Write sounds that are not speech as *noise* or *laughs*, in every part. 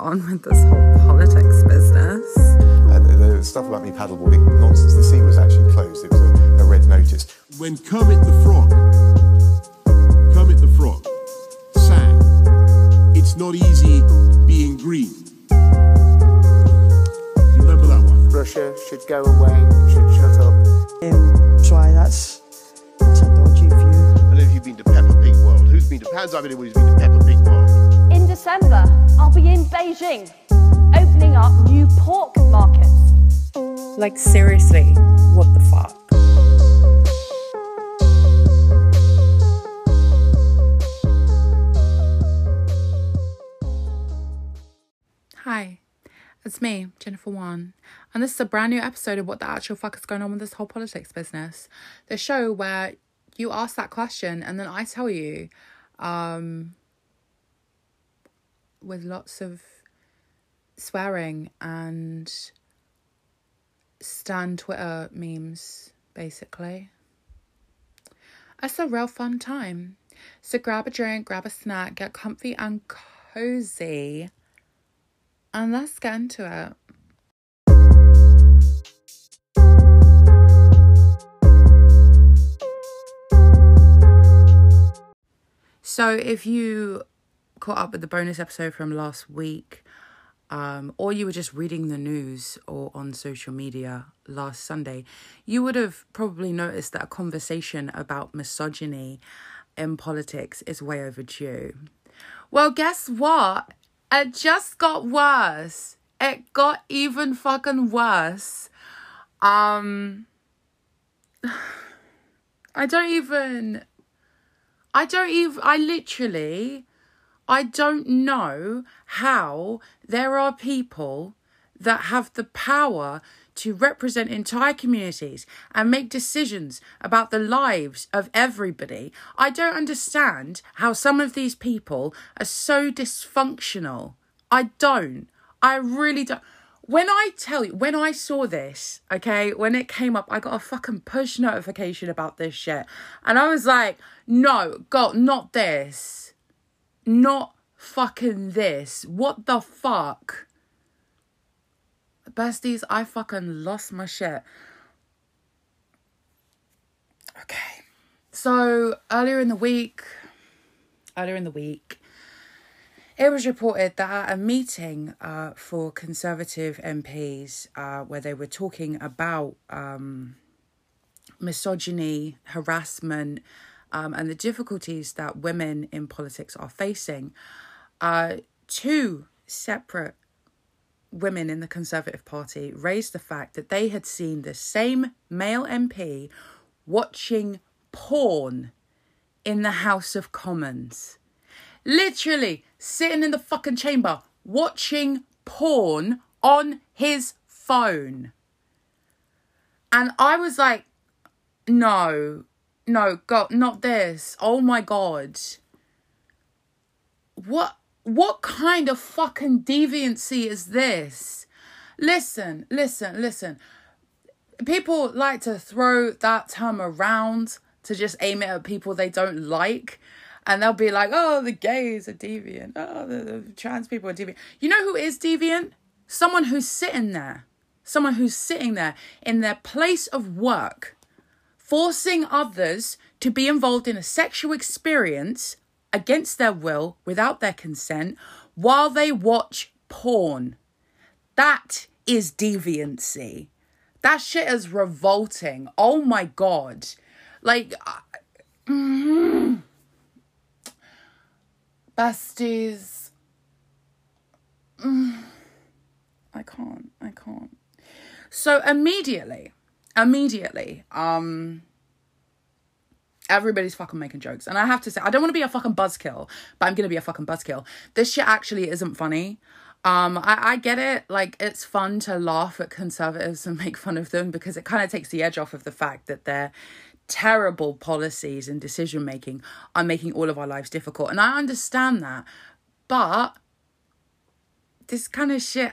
on with this whole politics business? And the, the stuff about me paddleboarding, nonsense. The sea was actually closed. It was a, a red notice. when Kermit the Frog, Kermit the Frog, sang, It's not easy being green. You remember that one? Russia should go away, should shut up. Um, sorry, that's, that's a dodgy view. I don't know if you've been to Peppa Pig World. Who's been to Hands up anyone who's been to Peppa Pig World? In December, I'll be in Beijing, opening up new pork markets. Like, seriously, what the fuck? Hi, it's me, Jennifer Wan, and this is a brand new episode of What the Actual Fuck is Going On with This Whole Politics Business. The show where you ask that question and then I tell you, um, with lots of swearing and Stan Twitter memes, basically. It's a real fun time. So grab a drink, grab a snack, get comfy and cozy, and let's get into it. So if you caught up with the bonus episode from last week, um, or you were just reading the news or on social media last Sunday, you would have probably noticed that a conversation about misogyny in politics is way overdue. Well, guess what? It just got worse. It got even fucking worse. Um, *sighs* I don't even. I don't even. I literally. I don't know how there are people that have the power to represent entire communities and make decisions about the lives of everybody. I don't understand how some of these people are so dysfunctional. I don't. I really don't. When I tell you, when I saw this, okay, when it came up, I got a fucking push notification about this shit. And I was like, no, God, not this not fucking this. What the fuck? Besties, I fucking lost my shit. Okay. So earlier in the week, earlier in the week, it was reported that at a meeting uh, for Conservative MPs, uh, where they were talking about um, misogyny, harassment, um, and the difficulties that women in politics are facing, two separate women in the Conservative Party raised the fact that they had seen the same male MP watching porn in the House of Commons. Literally sitting in the fucking chamber watching porn on his phone. And I was like, no, no, God, not this. Oh my God. What what kind of fucking deviancy is this? Listen, listen, listen. People like to throw that term around to just aim it at people they don't like. And they'll be like, oh, the gays are deviant. Oh, the, the trans people are deviant. You know who is deviant? Someone who's sitting there. Someone who's sitting there in their place of work, forcing others to be involved in a sexual experience against their will, without their consent, while they watch porn. That is deviancy. That shit is revolting. Oh my god. Like, mm, besties. Mm, I can't. I can't. So immediately, immediately, um, everybody's fucking making jokes. And I have to say, I don't want to be a fucking buzzkill, but I'm gonna be a fucking buzzkill. This shit actually isn't funny. Um, I, I get it, like it's fun to laugh at conservatives and make fun of them because it kind of takes the edge off of the fact that their terrible policies and decision making are making all of our lives difficult. And I understand that. But this kind of shit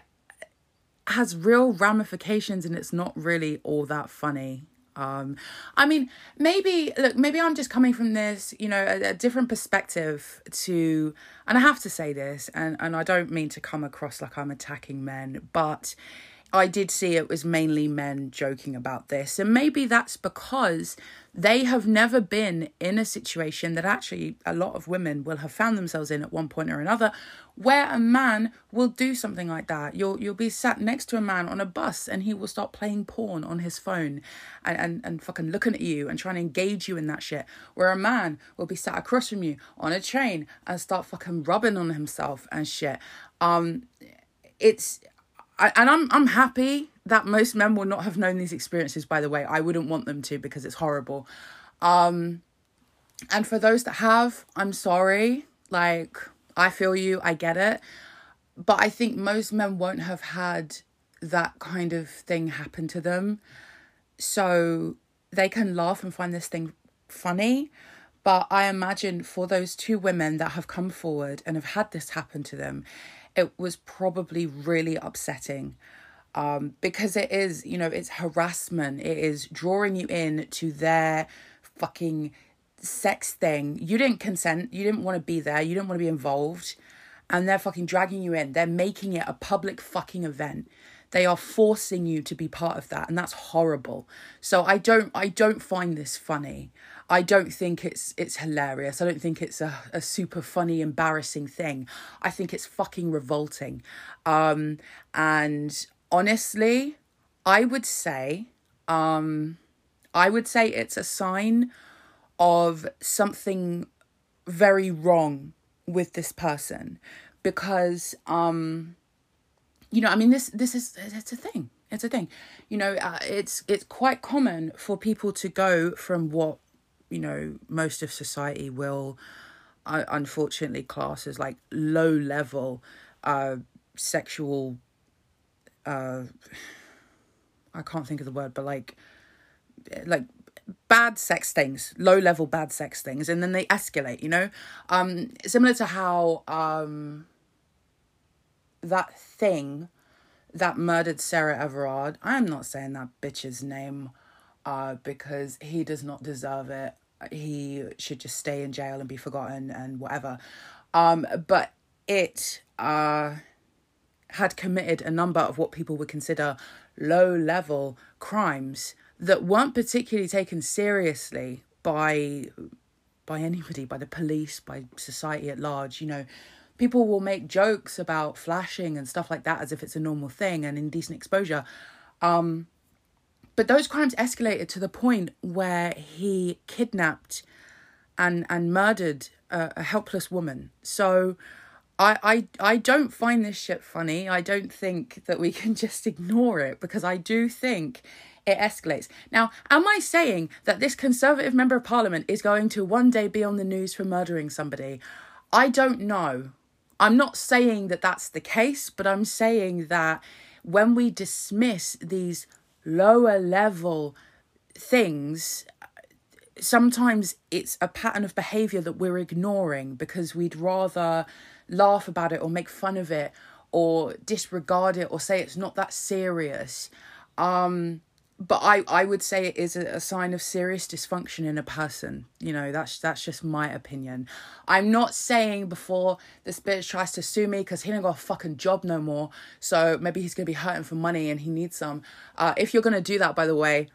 has real ramifications and it's not really all that funny. Um, I mean, maybe look, maybe I'm just coming from this, you know, a, a different perspective to, and I have to say this, and and I don't mean to come across like I'm attacking men, but I did see it was mainly men joking about this. And maybe that's because they have never been in a situation that actually a lot of women will have found themselves in at one point or another where a man will do something like that. You'll you'll be sat next to a man on a bus and he will start playing porn on his phone and, and, and fucking looking at you and trying to engage you in that shit. Where a man will be sat across from you on a train and start fucking rubbing on himself and shit. Um it's I, and I'm I'm happy that most men will not have known these experiences. By the way, I wouldn't want them to because it's horrible. Um, and for those that have, I'm sorry. Like I feel you, I get it, but I think most men won't have had that kind of thing happen to them, so they can laugh and find this thing funny. But I imagine for those two women that have come forward and have had this happen to them, it was probably really upsetting um, because it is, you know, it's harassment. It is drawing you in to their fucking sex thing. You didn't consent. You didn't want to be there. You didn't want to be involved. And they're fucking dragging you in. They're making it a public fucking event. They are forcing you to be part of that. And that's horrible. So I don't I don't find this funny. I don't think it's it's hilarious. I don't think it's a, a super funny, embarrassing thing. I think it's fucking revolting. Um, and honestly, I would say, um, I would say it's a sign of something very wrong with this person because um you know i mean this this is it's a thing it's a thing you know uh, it's it's quite common for people to go from what you know most of society will uh, unfortunately class as like low level uh sexual uh i can't think of the word but like like bad sex things low level bad sex things and then they escalate you know? Um similar to how um that thing that murdered sarah everard i'm not saying that bitch's name uh, because he does not deserve it. He should just stay in jail and be forgotten and whatever. Um, but it uh, had committed a number of what people would consider low level crimes that weren't particularly taken seriously by by anybody by the police by society at large you know people will make jokes about flashing and stuff like that as if it's a normal thing and indecent exposure um but those crimes escalated to the point where he kidnapped and and murdered a, a helpless woman. So I, I I don't find this shit funny. I don't think that we *laughs* can just ignore it because I do think it escalates. Now, am I saying that this Conservative member of Parliament is going to one day be on the news for murdering somebody? I don't know. I'm not saying that that's the case, but I'm saying that when we dismiss these lower level things sometimes it's a pattern of behavior that we're ignoring because we'd rather laugh about it or make fun of it or disregard it or say it's not that serious. Um but I, I would say it is a, sign of serious dysfunction in a person. You know, that's that's just my opinion. I'm not saying before the spirit tries to sue me because he ain't got a fucking job no more. So maybe he's gonna be hurting for money and he needs some. Uh, if you're gonna do that, by the way,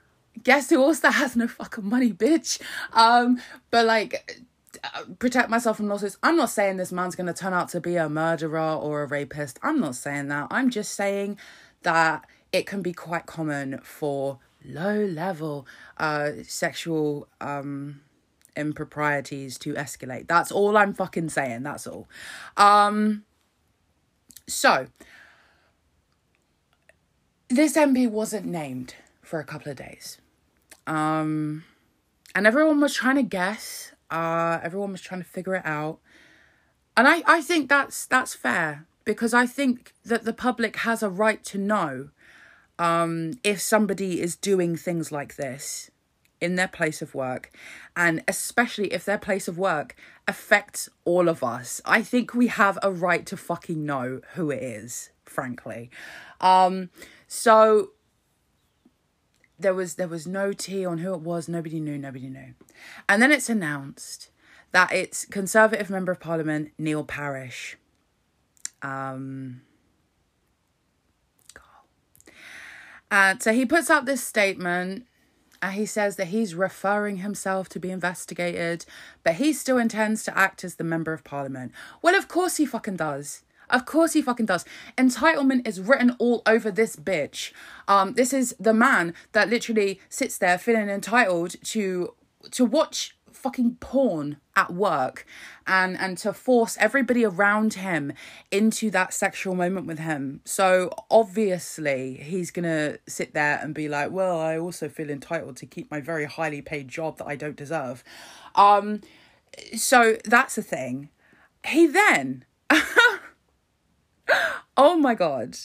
guess who also *laughs* has no fucking money, bitch. Um, but like uh, protect myself from lawsuits. I'm not saying this man's to turn out to be a murderer or a rapist. I'm not saying that. I'm just saying that it can be quite common for low level uh, sexual um, improprieties to escalate. That's all I'm fucking saying. That's all. Um, so, this MP wasn't named for a couple of days. Um, and everyone was trying to guess. Uh, everyone was trying to figure it out. And I, I think that's that's fair because I think that the public has a right to know um, if somebody is doing things like this in their place of work, and especially if their place of work affects all of us, I think we have a right to fucking know who it is, frankly. Um, so there was there was no tea on who it was. Nobody knew. Nobody knew. And then it's announced that it's Conservative Member of Parliament Neil Parish. Um. And so he puts out this statement and he says that he's referring himself to be investigated, but he still intends to act as the member of parliament. Well, of course he fucking does. Of course he fucking does. Entitlement is written all over this bitch. Um, this is the man that literally sits there feeling entitled to to watch fucking porn at work and and to force everybody around him into that sexual moment with him so obviously he's gonna sit there and be like well i also feel entitled to keep my very highly paid job that i don't deserve um so that's the thing he then *laughs* oh my god.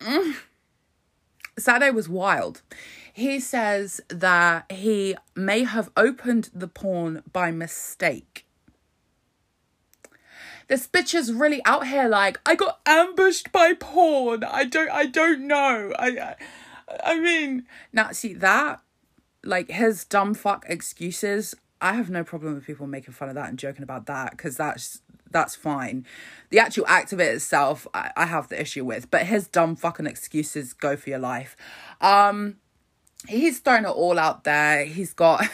*laughs* Saturday was wild. He says that he may have opened the porn by mistake. This bitch is really out here like I got ambushed by porn. I don't I don't know. I I, I mean, now see that like his dumb fuck excuses. I have no problem with people making fun of that and joking about that because that's that's fine. The actual act of it itself, I, I have the issue with, but his dumb fucking excuses go for your life. Um, he's thrown it all out there. He's got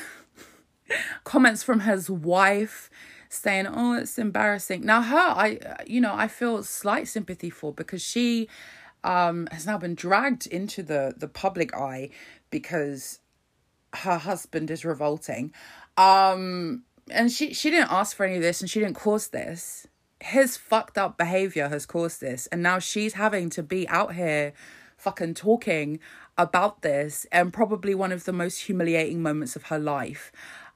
*laughs* comments from his wife saying, "Oh, it's embarrassing." Now, her, I, you know, I feel slight sympathy for because she um has now been dragged into the the public eye because her husband is revolting. Um and she she didn't ask for any of this and she didn't cause this. His fucked up behavior has caused this and now she's having to be out here fucking talking about this and probably one of the most humiliating moments of her life.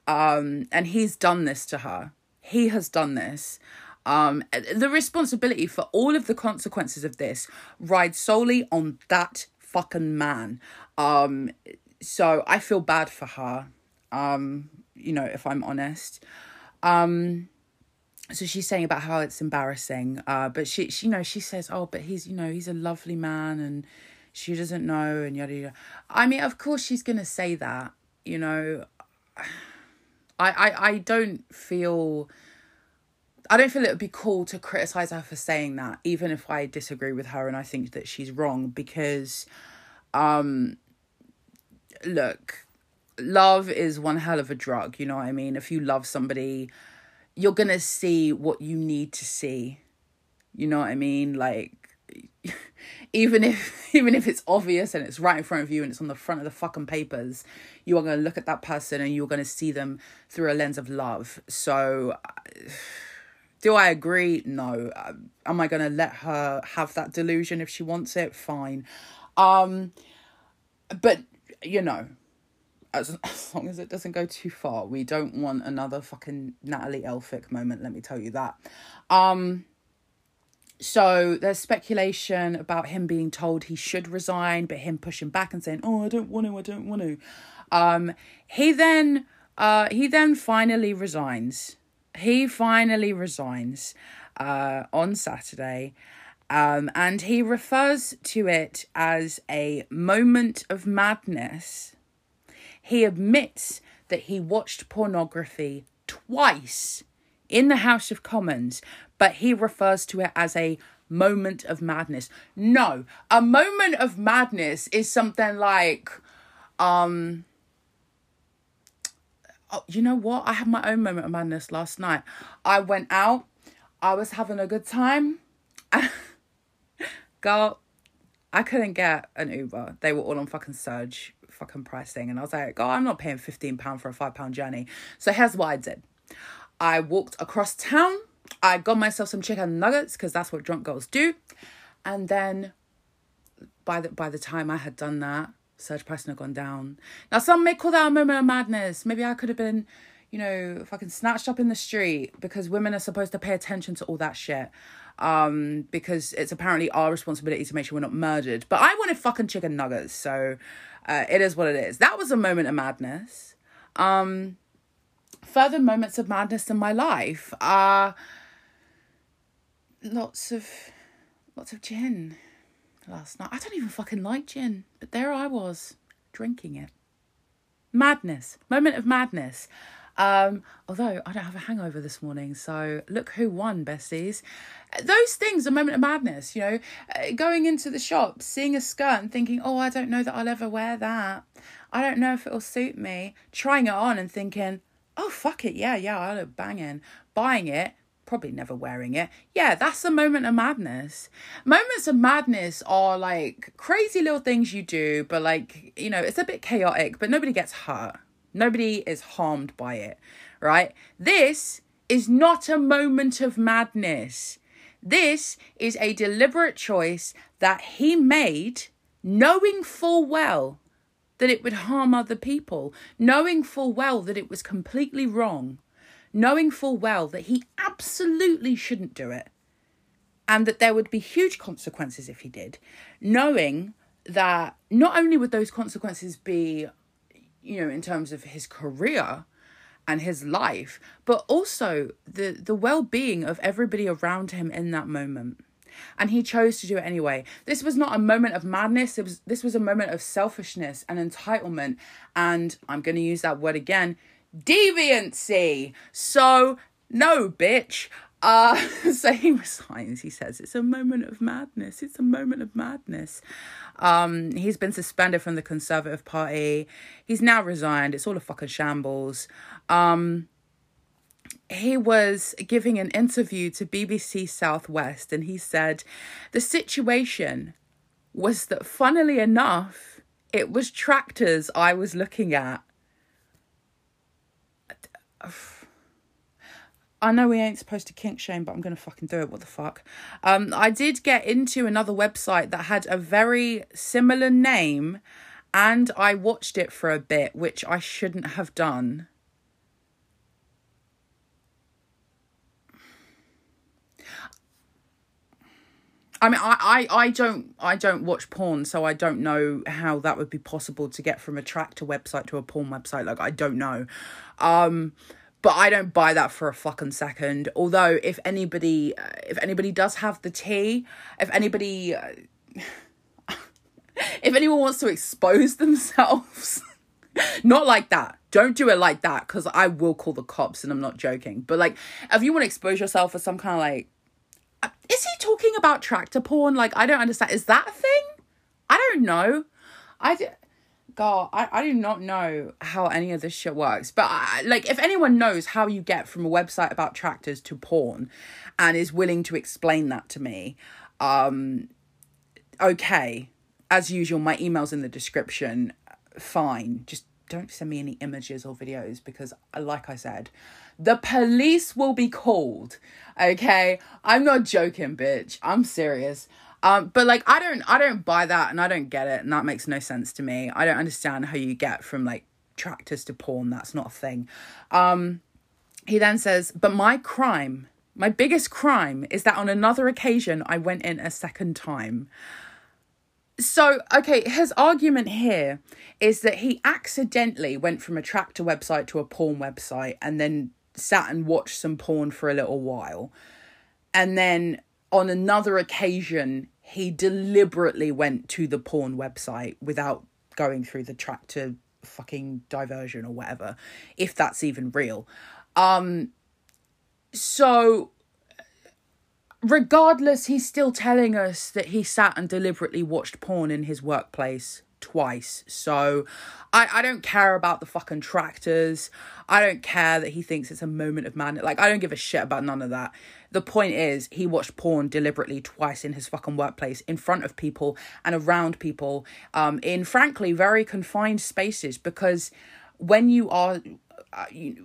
Um and he's done this to her. He has done this. Um the responsibility for all of the consequences of this rides solely on that fucking man. Um so I feel bad for her. Um you know, if I'm honest. Um so she's saying about how it's embarrassing uh but she, she you know she says oh but he's you know he's a lovely man and she doesn't know and yada yada i mean of course she's gonna say that you know. *sighs* I i, I don't feel i don't feel it would be cool to criticize her for saying that even if i disagree with her and i think that she's wrong because um look love is one hell of a drug you know what i mean? If you love somebody you're gonna see what you need to see you know what i mean? Like *laughs* even if *laughs* even if it's obvious and it's right in front of you and it's on the front of the fucking papers you are going to look at that person and you're going to see them through a lens of love. So *sighs* do i agree? No. Am i going to let her have that delusion if she wants it? Fine. Um but you know as, *laughs* as long as it doesn't go too far we don't want another fucking natalie elphicke moment let me tell you that. Um so there's speculation about him being told he should resign, but him pushing back and saying, "Oh, I don't want to. I don't want to." Um, he then, uh, he then finally resigns. He finally resigns uh, on Saturday, um, and he refers to it as a moment of madness. He admits that he watched pornography twice in the House of Commons, but he refers to it as a moment of madness. No, a moment of madness is something like, um, oh, you know what? I had my own moment of madness last night. I went out, I was having a good time. *laughs* Girl, I couldn't get an Uber. They were all on fucking surge, fucking pricing. And I was like, oh, I'm not paying £15 for a £5 journey. So here's what I did I walked across town. I got myself some chicken nuggets because that's what drunk girls do. And then by the by the time I had done that, surge pricing had gone down. Now some may call that a moment of madness. Maybe I could have been, you know, fucking snatched up in the street because women are supposed to pay attention to all that shit. Um, because it's apparently our responsibility to make sure we're not murdered. But I wanted fucking chicken nuggets, so uh, it is what it is. That was a moment of madness. Um, further moments of madness in my life are lots of lots of gin last night. I don't even fucking like gin, but there I was drinking it. Madness, moment of madness. Um, although I don't have a hangover this morning, so look who won, besties. Those things, a moment of madness, you know, uh, going into the shop, seeing a skirt and thinking, oh, I don't know that I'll ever wear that. I don't know if it'll suit me. Trying it on and thinking, oh, fuck it, yeah, yeah, I look banging. Buying it, probably never wearing it. Yeah, that's a moment of madness. Moments of madness are like crazy little things you do, but like, you know, it's a bit chaotic, but nobody gets hurt. Nobody is harmed by it, right? This is not a moment of madness. This is a deliberate choice that he made knowing full well that it would harm other people, knowing full well that it was completely wrong, knowing full well that he absolutely shouldn't do it and that there would be huge consequences if he did, knowing that not only would those consequences be, you know, in terms of his career and his life, but also the the well-being of everybody around him in that moment. And he chose to do it anyway. This was not a moment of madness. It was this was a moment of selfishness and entitlement. And I'm gonna use that word again, deviancy. So no, bitch. Uh, *laughs* so he resigns. He says it's a moment of madness. It's a moment of madness. Um, he's been suspended from the Conservative Party. He's now resigned. It's all a fucking shambles. Um, he was giving an interview to BBC Southwest and he said the situation was that, funnily enough, it was tractors I was looking at. I know we ain't supposed to kink shame, but I'm gonna fucking do it. What the fuck? Um, I did get into another website that had a very similar name, and I watched it for a bit, which I shouldn't have done. I mean, I, I, I don't I don't watch porn, so I don't know how that would be possible to get from a tractor website to a porn website. Like I don't know, um, but I don't buy that for a fucking second. Although if anybody uh, if anybody does have the tea, if anybody uh, *laughs* if anyone wants to expose *laughs* themselves, not like that. Don't do it like that because I will call the cops, and I'm not joking. But like, if you want to expose yourself for some kind of like is he talking about tractor porn? Like, I don't understand. Is that a thing? I don't know. I d- God, I, I do not know how any of this shit works. But I, like, if anyone knows how you get from a website about tractors to porn, and is willing to explain that to me, um, okay. As usual, my email's in the description. Fine. Just don't send me any images or videos because, like I said, the police will be called. Okay, I'm not joking, bitch. I'm serious. Um, but like, I don't, I don't buy that, and I don't get it, and that makes no sense to me. I don't understand how you get from like tractors to porn. That's not a thing. Um, he then says, but my crime, my biggest crime, is that on another occasion I went in a second time. So, okay, his argument here is that he accidentally went from a tractor website to a porn website and then sat and watched some porn for a little while. And then on another occasion, he deliberately went to the porn website without going through the tractor fucking diversion or whatever, if that's even real. Um, so regardless, he's still telling us that he sat and deliberately watched porn in his workplace twice. So I, I don't care about the fucking tractors. I don't care that he thinks it's a moment of madness. Like, I don't give a shit about none of that. The point is, he watched porn deliberately twice in his fucking workplace, in front of people and around people, um, in frankly very confined spaces. Because when you are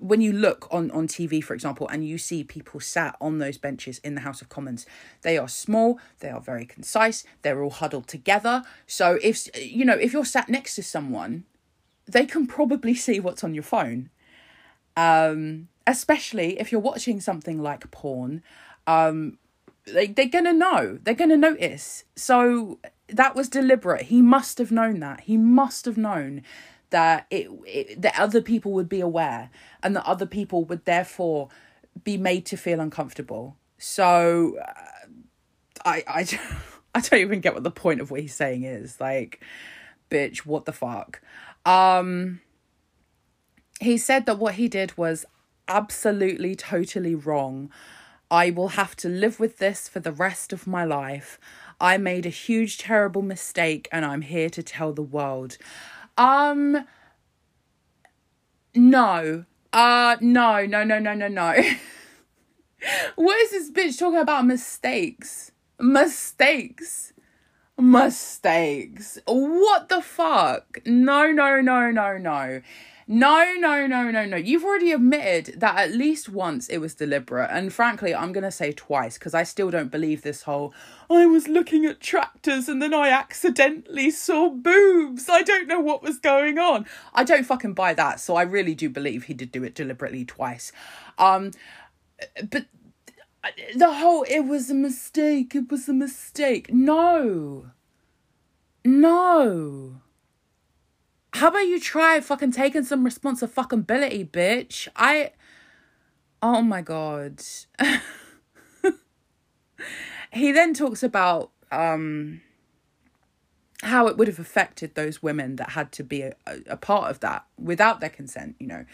when you look on on TV, for example, and you see people sat on those benches in the House of Commons, they are small, they are very concise, they're all huddled together. So if you know if you're sat next to someone, they can probably *laughs* see what's on your phone. Um, especially if you're watching something like porn, um, they they're gonna know, they're gonna notice. So that was deliberate. He must have known that. He must have known that it, it that other people would be aware and that other people would therefore be made to feel uncomfortable so uh, i i *laughs* i don't even get what the point of what he's saying is like bitch, what the fuck? Um, he said that what he did was absolutely, totally wrong. I will have to live with this for the rest of my life. I made a huge, terrible mistake, and I'm here to tell the world. Um, no. Uh, no, no, no, no, no, no. *laughs* what is this bitch talking about mistakes? Mistakes. Mistakes. What the fuck? No, no, no, no, no. No, no, no, no, no. You've already admitted that at least once it was deliberate. And frankly, I'm going to say twice because I still don't believe this whole I was looking at tractors and then I accidentally saw boobs. I don't know what was going on. I don't fucking buy that. So I really do believe he did do it deliberately twice. Um but the whole it was a mistake, it was a mistake. No. No. How about you try fucking taking some responsibility, bitch? I. Oh my god. *laughs* he then talks about um how it would have affected those women that had to be a, a part of that without their consent, you know.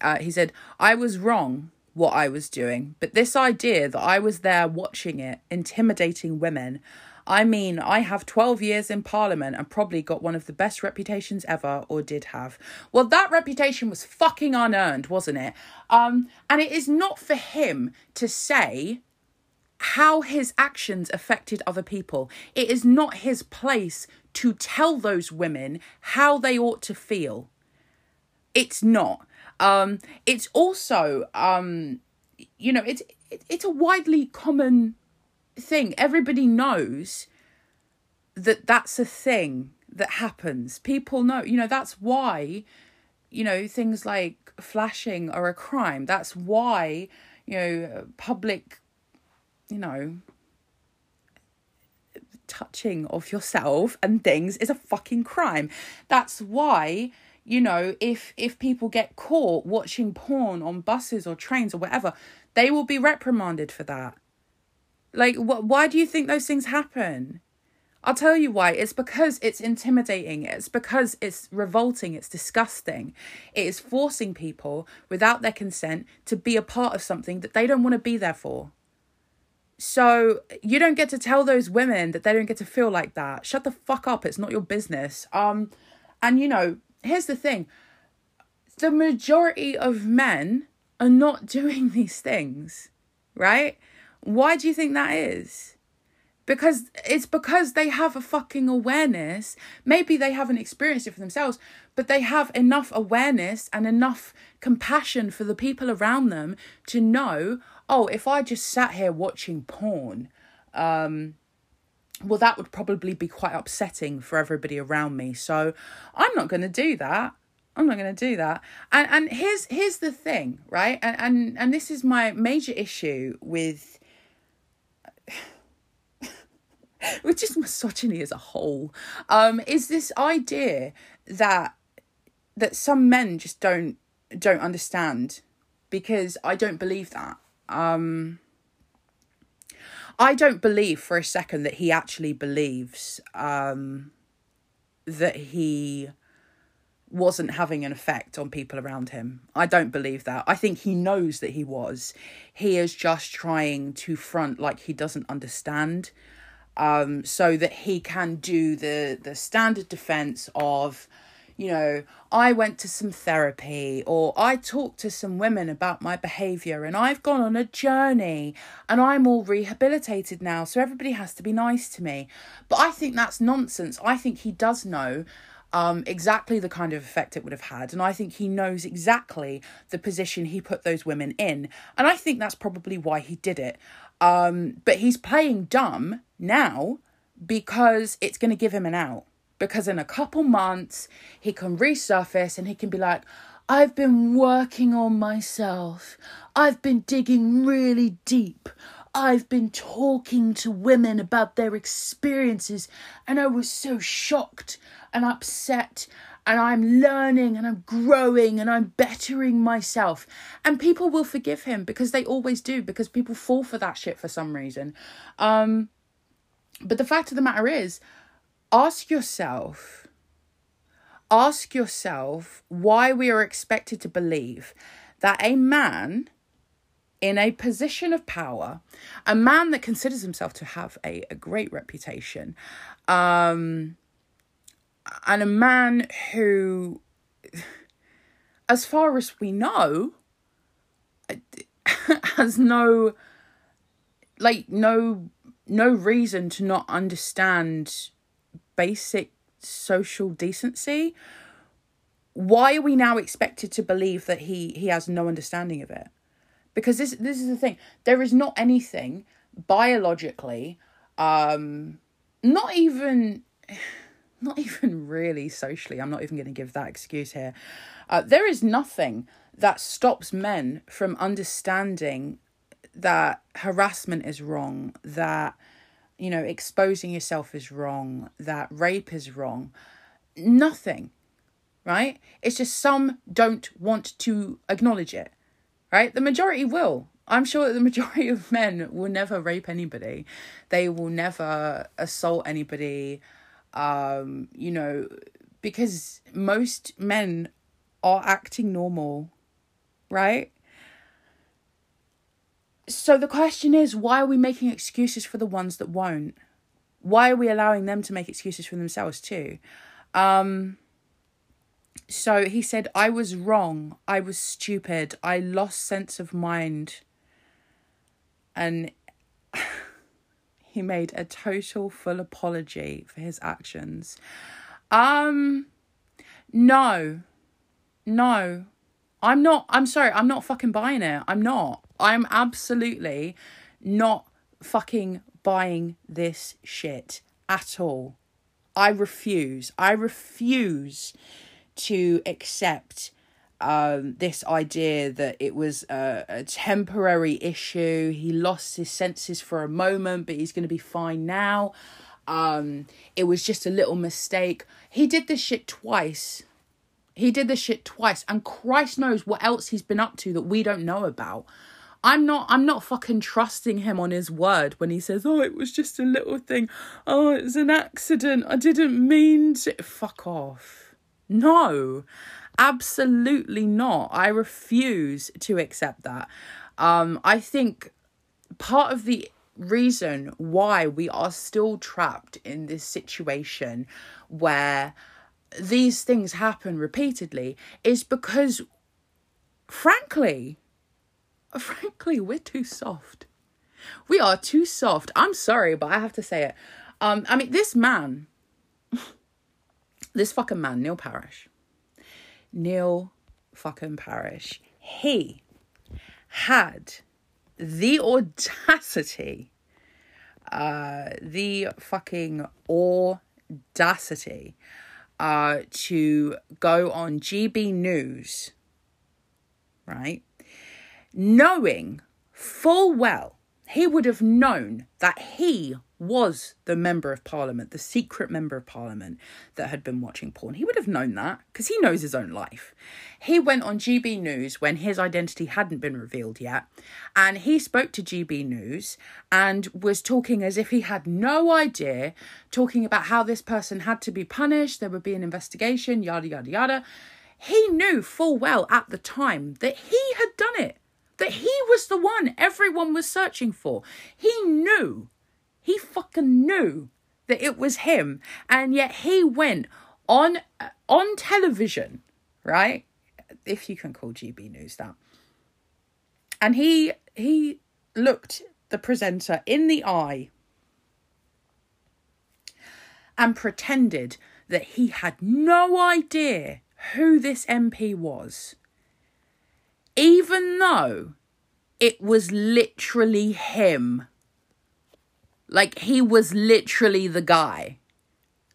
Uh, he said, I was wrong what I was doing, but this idea that I was there watching it, intimidating women, I mean, I have 12 years in Parliament and probably got one of the best reputations ever, or did have. Well, that reputation was fucking unearned, wasn't it? Um, and it is not for him to say how his actions affected other people. It is not his place to tell those women how they ought to feel. It's not. Um, it's also, um, you know, it's it, it's a widely common thing. Everybody knows that that's a thing that happens. People know, you know, that's why, you know, things like flashing are a crime. That's why, you know, public, you know, touching of yourself and things is a fucking crime. That's why you know if if people get caught watching porn on buses or trains or whatever they will be reprimanded for that like, wh- why do you think those things happen? I'll tell you why. It's because it's intimidating. It's because it's revolting. It's disgusting. It is forcing people without their consent to be a part of something that they don't want to be there for. So you don't get to tell those women that they don't get to feel like that. Shut the fuck up. It's not your business. Um, and you know, here's the thing: the majority of men are not *laughs* doing these things, right? Why do you think that is? Because it's because they have a fucking awareness. Maybe they haven't experienced it for themselves, but they have enough awareness and enough compassion for the people around them to know, oh, if I just sat here watching porn, um, well, that would probably be quite upsetting for everybody around me. So I'm not going to do that. I'm not going to do that. And and here's here's the thing, right? And and and this is my major issue with *laughs* with is misogyny as a whole, um, is this idea that that some men just don't don't understand because I don't believe that. Um, I don't believe for a second that he actually believes um, that he wasn't having an effect on people around him. I don't believe that. I think he knows that he was. He is just trying to front like he doesn't understand um, so that he can do the the standard defense of you know i went to some therapy or i talked to some women about my behavior and i've gone on a journey and i'm all rehabilitated now so everybody has to be nice to me but i think that's nonsense i think he does know um, exactly the kind of effect it would have had. And I think he knows exactly the position he put those women in. And I think that's probably why he did it. Um, but he's playing dumb now because it's going to give him an out. Because in a couple months, he can resurface and he can be like, I've been working on myself. I've been digging really deep. I've been talking to women about their experiences, and I was so shocked and upset and I'm learning and I'm growing and I'm bettering myself. And people will forgive him because they always do, because people fall for that shit for some reason. Um, but the fact of the matter is, ask yourself ask yourself why we are expected to believe that a man in a position of power, a man that considers himself to have a, a great reputation, um, and a man who, as far as we know, *laughs* has no, like, no, no reason to not understand basic social decency. Why are we now expected to believe that he he has no understanding of it? Because this this is the thing. There is not anything biologically um not even *sighs* not even really socially. I'm not even going to give that excuse here. Uh, there is nothing that stops men from understanding that harassment is wrong that you know exposing yourself is wrong that rape is wrong. Nothing right? It's just some don't want to acknowledge it right? The majority will. I'm sure that the *laughs* majority of men will never rape anybody. They will never assault anybody. Um, you know, because most men are acting normal, right? So the question is, why are we making excuses for the ones that won't? Why are we allowing them to make excuses for themselves too? Um, so he said, I was wrong. I was stupid. I lost sense of mind. And *sighs* he made a total full apology for his actions. Um, no, no, I'm not. I'm sorry. I'm not fucking buying it. I'm not. I'm absolutely not fucking buying this shit at all. I refuse. I refuse to accept um, this idea that it was a, a, temporary issue. He lost his senses for a moment, but he's going to be fine now. Um, it was just a little mistake. He did this shit twice. He did this shit twice, and Christ knows what else he's been up to that we don't know about. I'm not I'm not fucking trusting him on his word when he says, "Oh, it was just a little thing. Oh, it was an accident. I didn't mean to." Fuck off. No, absolutely not. I refuse to accept that. Um, I think part of the reason why we are still trapped in this situation where these things happen repeatedly is because frankly *laughs* frankly we're too soft we are too soft i'm sorry but i have to say it um i mean this man this fucking man, Neil Parish, Neil fucking Parish, he had the audacity, uh, the fucking audacity, uh, to go on GB News, right? Knowing full well, he would have known that he was the member of parliament, the secret member of parliament that had been watching porn. He would have known that because he knows his own life. He went on GB News when his identity hadn't been revealed yet, and he spoke to GB News and was talking as if he had no idea, talking about how this person had to be punished, there would be an investigation, yada, yada, yada. He knew full well at the time that he had done it. That he was the one everyone was searching for. He knew he fucking knew that it was him, and yet he went on uh, on television, right? If you can call GB News that. And he he looked the presenter in the eye and pretended that he had no idea who this MP was, even though it was literally him. Like he was literally the guy.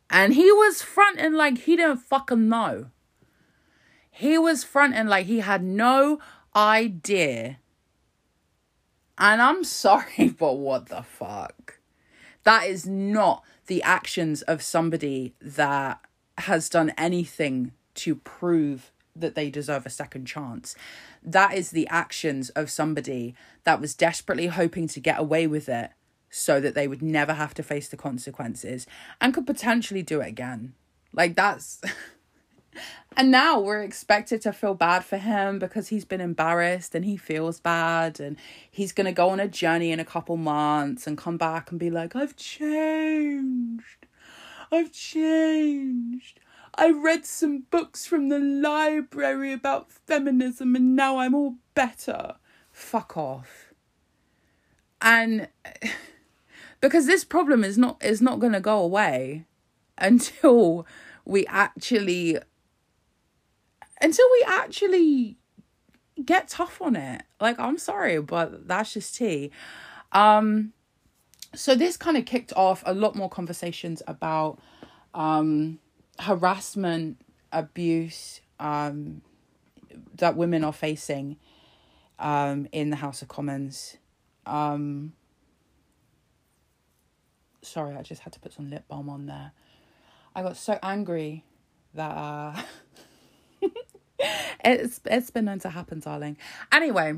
And he was fronting like he didn't fucking know. He was fronting like he had no idea. And I'm *laughs* sorry, but what the fuck? That is not the actions of somebody that has done anything to prove that they deserve a second chance. That is the actions of somebody that was desperately hoping to get away with it so that they would never have to face the consequences and could potentially do it again. Like that's *laughs* and now we're expected to feel bad for him because he's been embarrassed and he feels bad and he's going to go on a journey in a couple months and come back and be like, I've changed. I've changed. I read some books from the library about feminism and now I'm all better. Fuck off. And *laughs* because this problem is not is not going to go away until we actually until we actually get tough on it. Like I'm sorry, but that's just tea. Um so this kind of kicked off a lot more conversations about um harassment, abuse um that women are facing um in the House of Commons. Um sorry, I just had to put some lip balm on there. I got so angry that uh *laughs* it's it's been known to happen, darling. Anyway,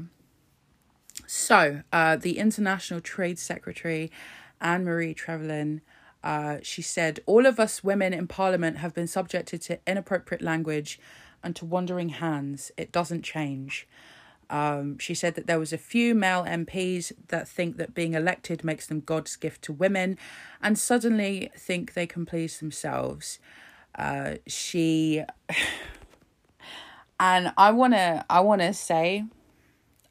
so uh, the International Trade Secretary Anne Marie Trevelyan. Uh, she said, All of us women in Parliament have been subjected to inappropriate language and to wandering hands. It doesn't change. Um, she said that there was a few male MPs that think that being elected makes them God's gift to women and suddenly think they can please themselves. Uh, she *sighs* and I want to I want to say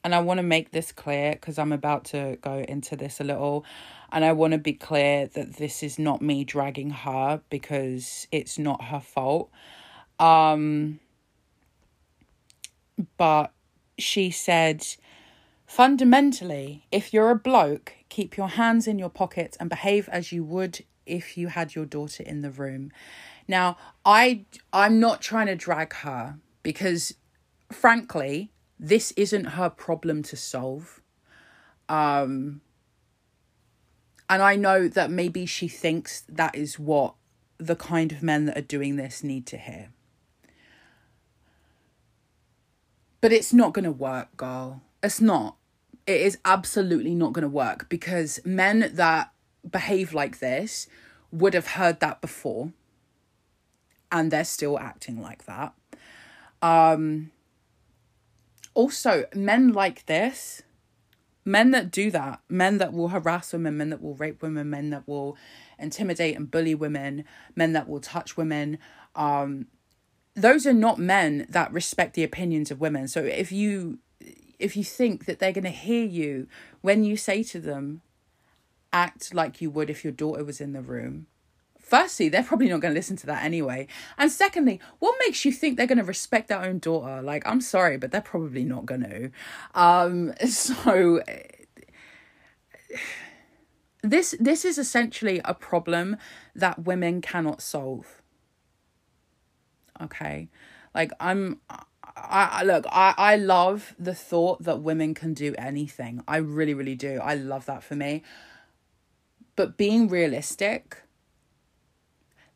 and I want to make this clear because I'm about to go into this a little and I want to be clear that this is not me dragging her because it's not her fault um but she said fundamentally if you're a bloke keep your hands in your pockets and behave as you would if you had your daughter in the room. Now i i'm not trying to drag her because frankly this isn't her problem to solve. Um and i know that maybe she thinks that is what the kind of men that are doing this need to hear but it's not going to work girl. It's not. It is absolutely not going to work because men that behave like this would have heard that before and they're still acting like that. Um also men like this men that do that men that will harass women men that will rape women men that will intimidate and bully women men that will touch women um those are not men that respect the opinions of women. So if you if you think that they're going to hear you when you say to them act like you would if your daughter was in the room firstly they're probably not going to listen to that anyway. And secondly what makes you think they're going to respect their own daughter? Like i'm sorry but they're probably not going to um *laughs* so *sighs* this this is essentially a problem that women cannot solve okay? Like i'm I, I look I, I love the thought that women can do anything. I really really do. I love that for me. But being realistic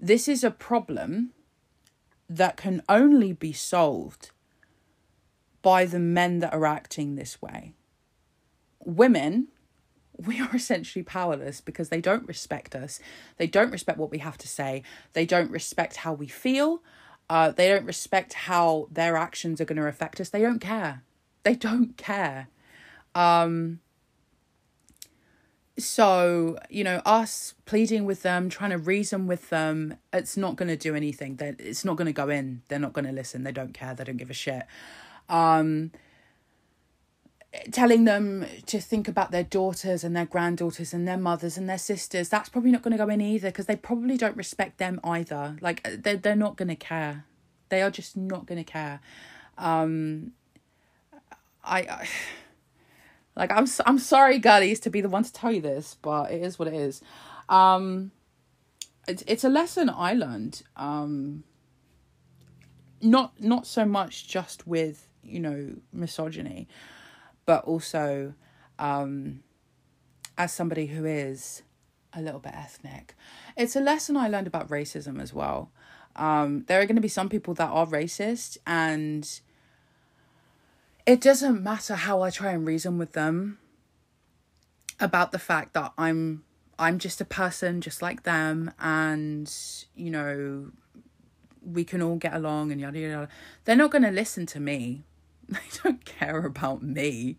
this is a problem that can only be solved by the men that are acting this way. Women we are essentially powerless because they don't respect us. They don't respect what we have to say. They don't respect how we feel uh, they don't respect how their actions are going to affect us. They don't care. They don't care. Um, so, you know, us pleading with them, trying to reason with them, it's not going to do anything. That it's not going to go in. They're not going to listen. They don't care. They don't give a shit. Um, telling them to think about their daughters and their granddaughters and their mothers and their sisters that's probably not going to go in either because they probably don't respect them either. Like they're, they're not going to care. They are just not going to care. Um I, I *sighs* like i'm i'm sorry girlies to be the one to tell you this but it is what it is. Um it's it's a lesson i learned um not not so much just with you know misogyny but also um, as somebody who is a little bit ethnic. It's a lesson I learned about racism as well. Um, there are going to be some people that are racist, and it doesn't matter how I try and reason with them about the fact that I'm I'm just a person just like them and you know we can all get along and yada yada. yada. They're not going to listen to me. *laughs* They don't care about me.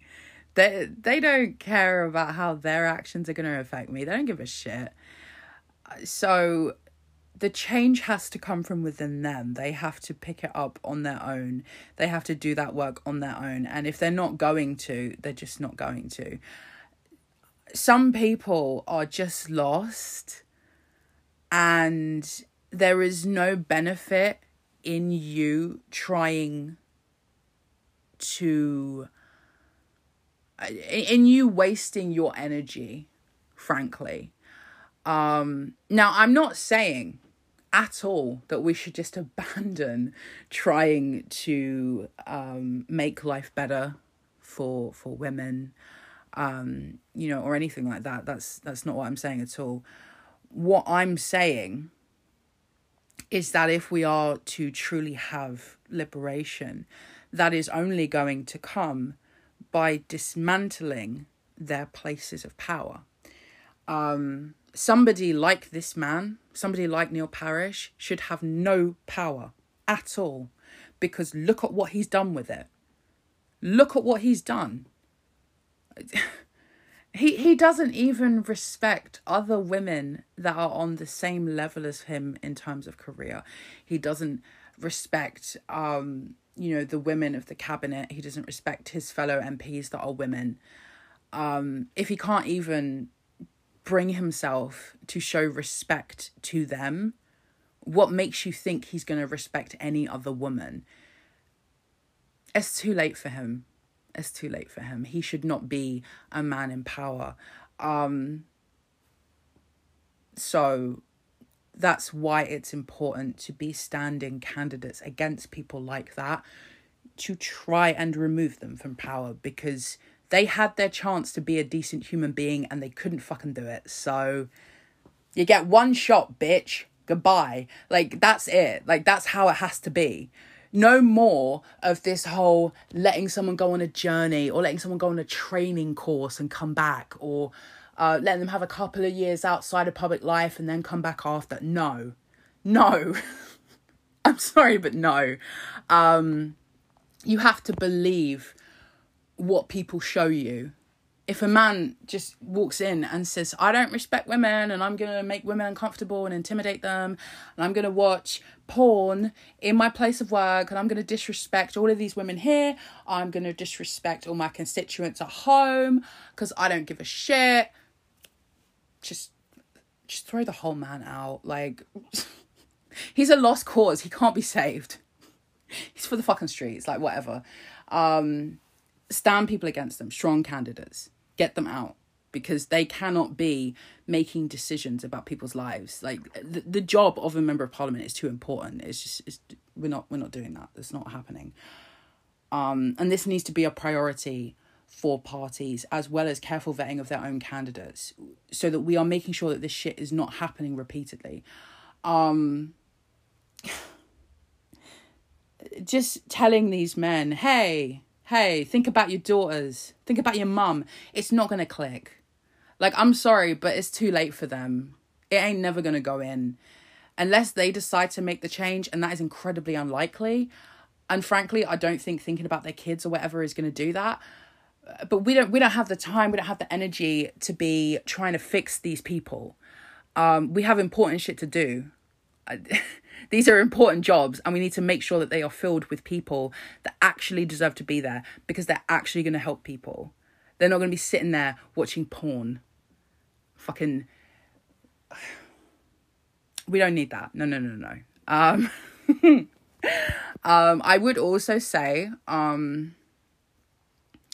They they don't care about how their actions are going to affect me. They don't give a shit. So the change has to come from within them. They have to pick it up on their own. They have to do that work on their own. And if they're not going to, they're just not going to. Some people are just lost and there is no benefit in you trying to in you wasting your energy frankly. Um now i'm not saying at all that we should just abandon trying to um make life better for for women um you know or anything like that. That's that's not what i'm saying at all. What i'm saying is that if we are to truly have liberation, that is only going to come by dismantling their places of power. Um, somebody like this man, somebody like Neil Parish, should have no power at all because look at what he's done with it. Look at what he's done. *laughs* he he doesn't even respect other women that are on the same level as him in terms of career he doesn't respect um you know the women of the cabinet he doesn't respect his fellow mps that are women um if he can't even bring himself to show respect to them what makes you think he's going to respect any other woman it's too late for him it's too late for him. He should not be a man in power. Um, so that's why it's important to be standing candidates against people like that to try and remove them from power because they had their chance to be a decent human being and they couldn't fucking do it. So you get one shot, bitch. Goodbye. Like that's it. Like that's how it has to be no more of this whole letting someone go on a journey or letting someone go on a training course and come back or uh, letting them have a couple of years outside of public life and then come back after. No, no. *laughs* I'm sorry, but no. Um, you have to believe what people show you if a man just walks in and says, I don't respect women and I'm going to make women uncomfortable and intimidate them and I'm going to watch porn in my place of work and I'm going to disrespect all of these women here, I'm going to disrespect all my constituents at home because I don't give a shit. Just just throw the whole man out. Like *laughs* he's a lost cause. He can't be saved. He's for the fucking streets, like whatever. Um stand people against them, strong candidates get them out because they cannot be making decisions about people's lives like the, the job of a member of parliament is too important it's just it's, we're not we're not doing that it's not happening um and this needs to be a priority for parties as well as careful vetting of their own candidates so that we are making sure that this shit is not happening repeatedly um just telling these men hey hey, think about your daughters, think about your mum. It's not gonna click. Like, I'm sorry, but it's too late for them. It ain't never gonna go in. Unless they decide to make the change, and that is incredibly unlikely. And frankly, I don't think thinking about their kids or whatever is gonna do that. But we don't we don't have the time, we don't have the energy to be trying to fix these people. Um, we have important shit to do. *laughs* These are important jobs, and we need to make sure that they are filled with people that actually deserve to be there because they're actually going to help people. They're not going to be sitting there watching porn. Fucking. *sighs* We don't need that. No, no, no, no. Um, *laughs* um, I would also say, um,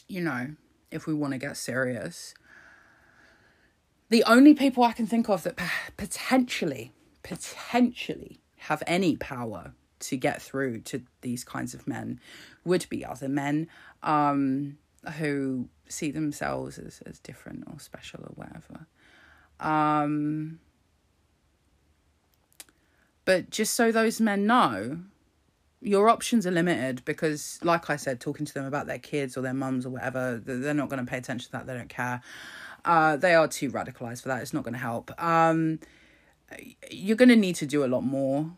you know, if we want to get serious, the only people I can think of that potentially, potentially have any power to get through to these kinds of men would be other men um, who see themselves as, as different or special or whatever. Um, but just so those men know, your options are limited because, like I said, talking to them about their kids or their mums or whatever, they're not going to pay attention to that. They don't care. Uh, they are too radicalized for that. It's not going to help. Um, you're going to need to do a lot more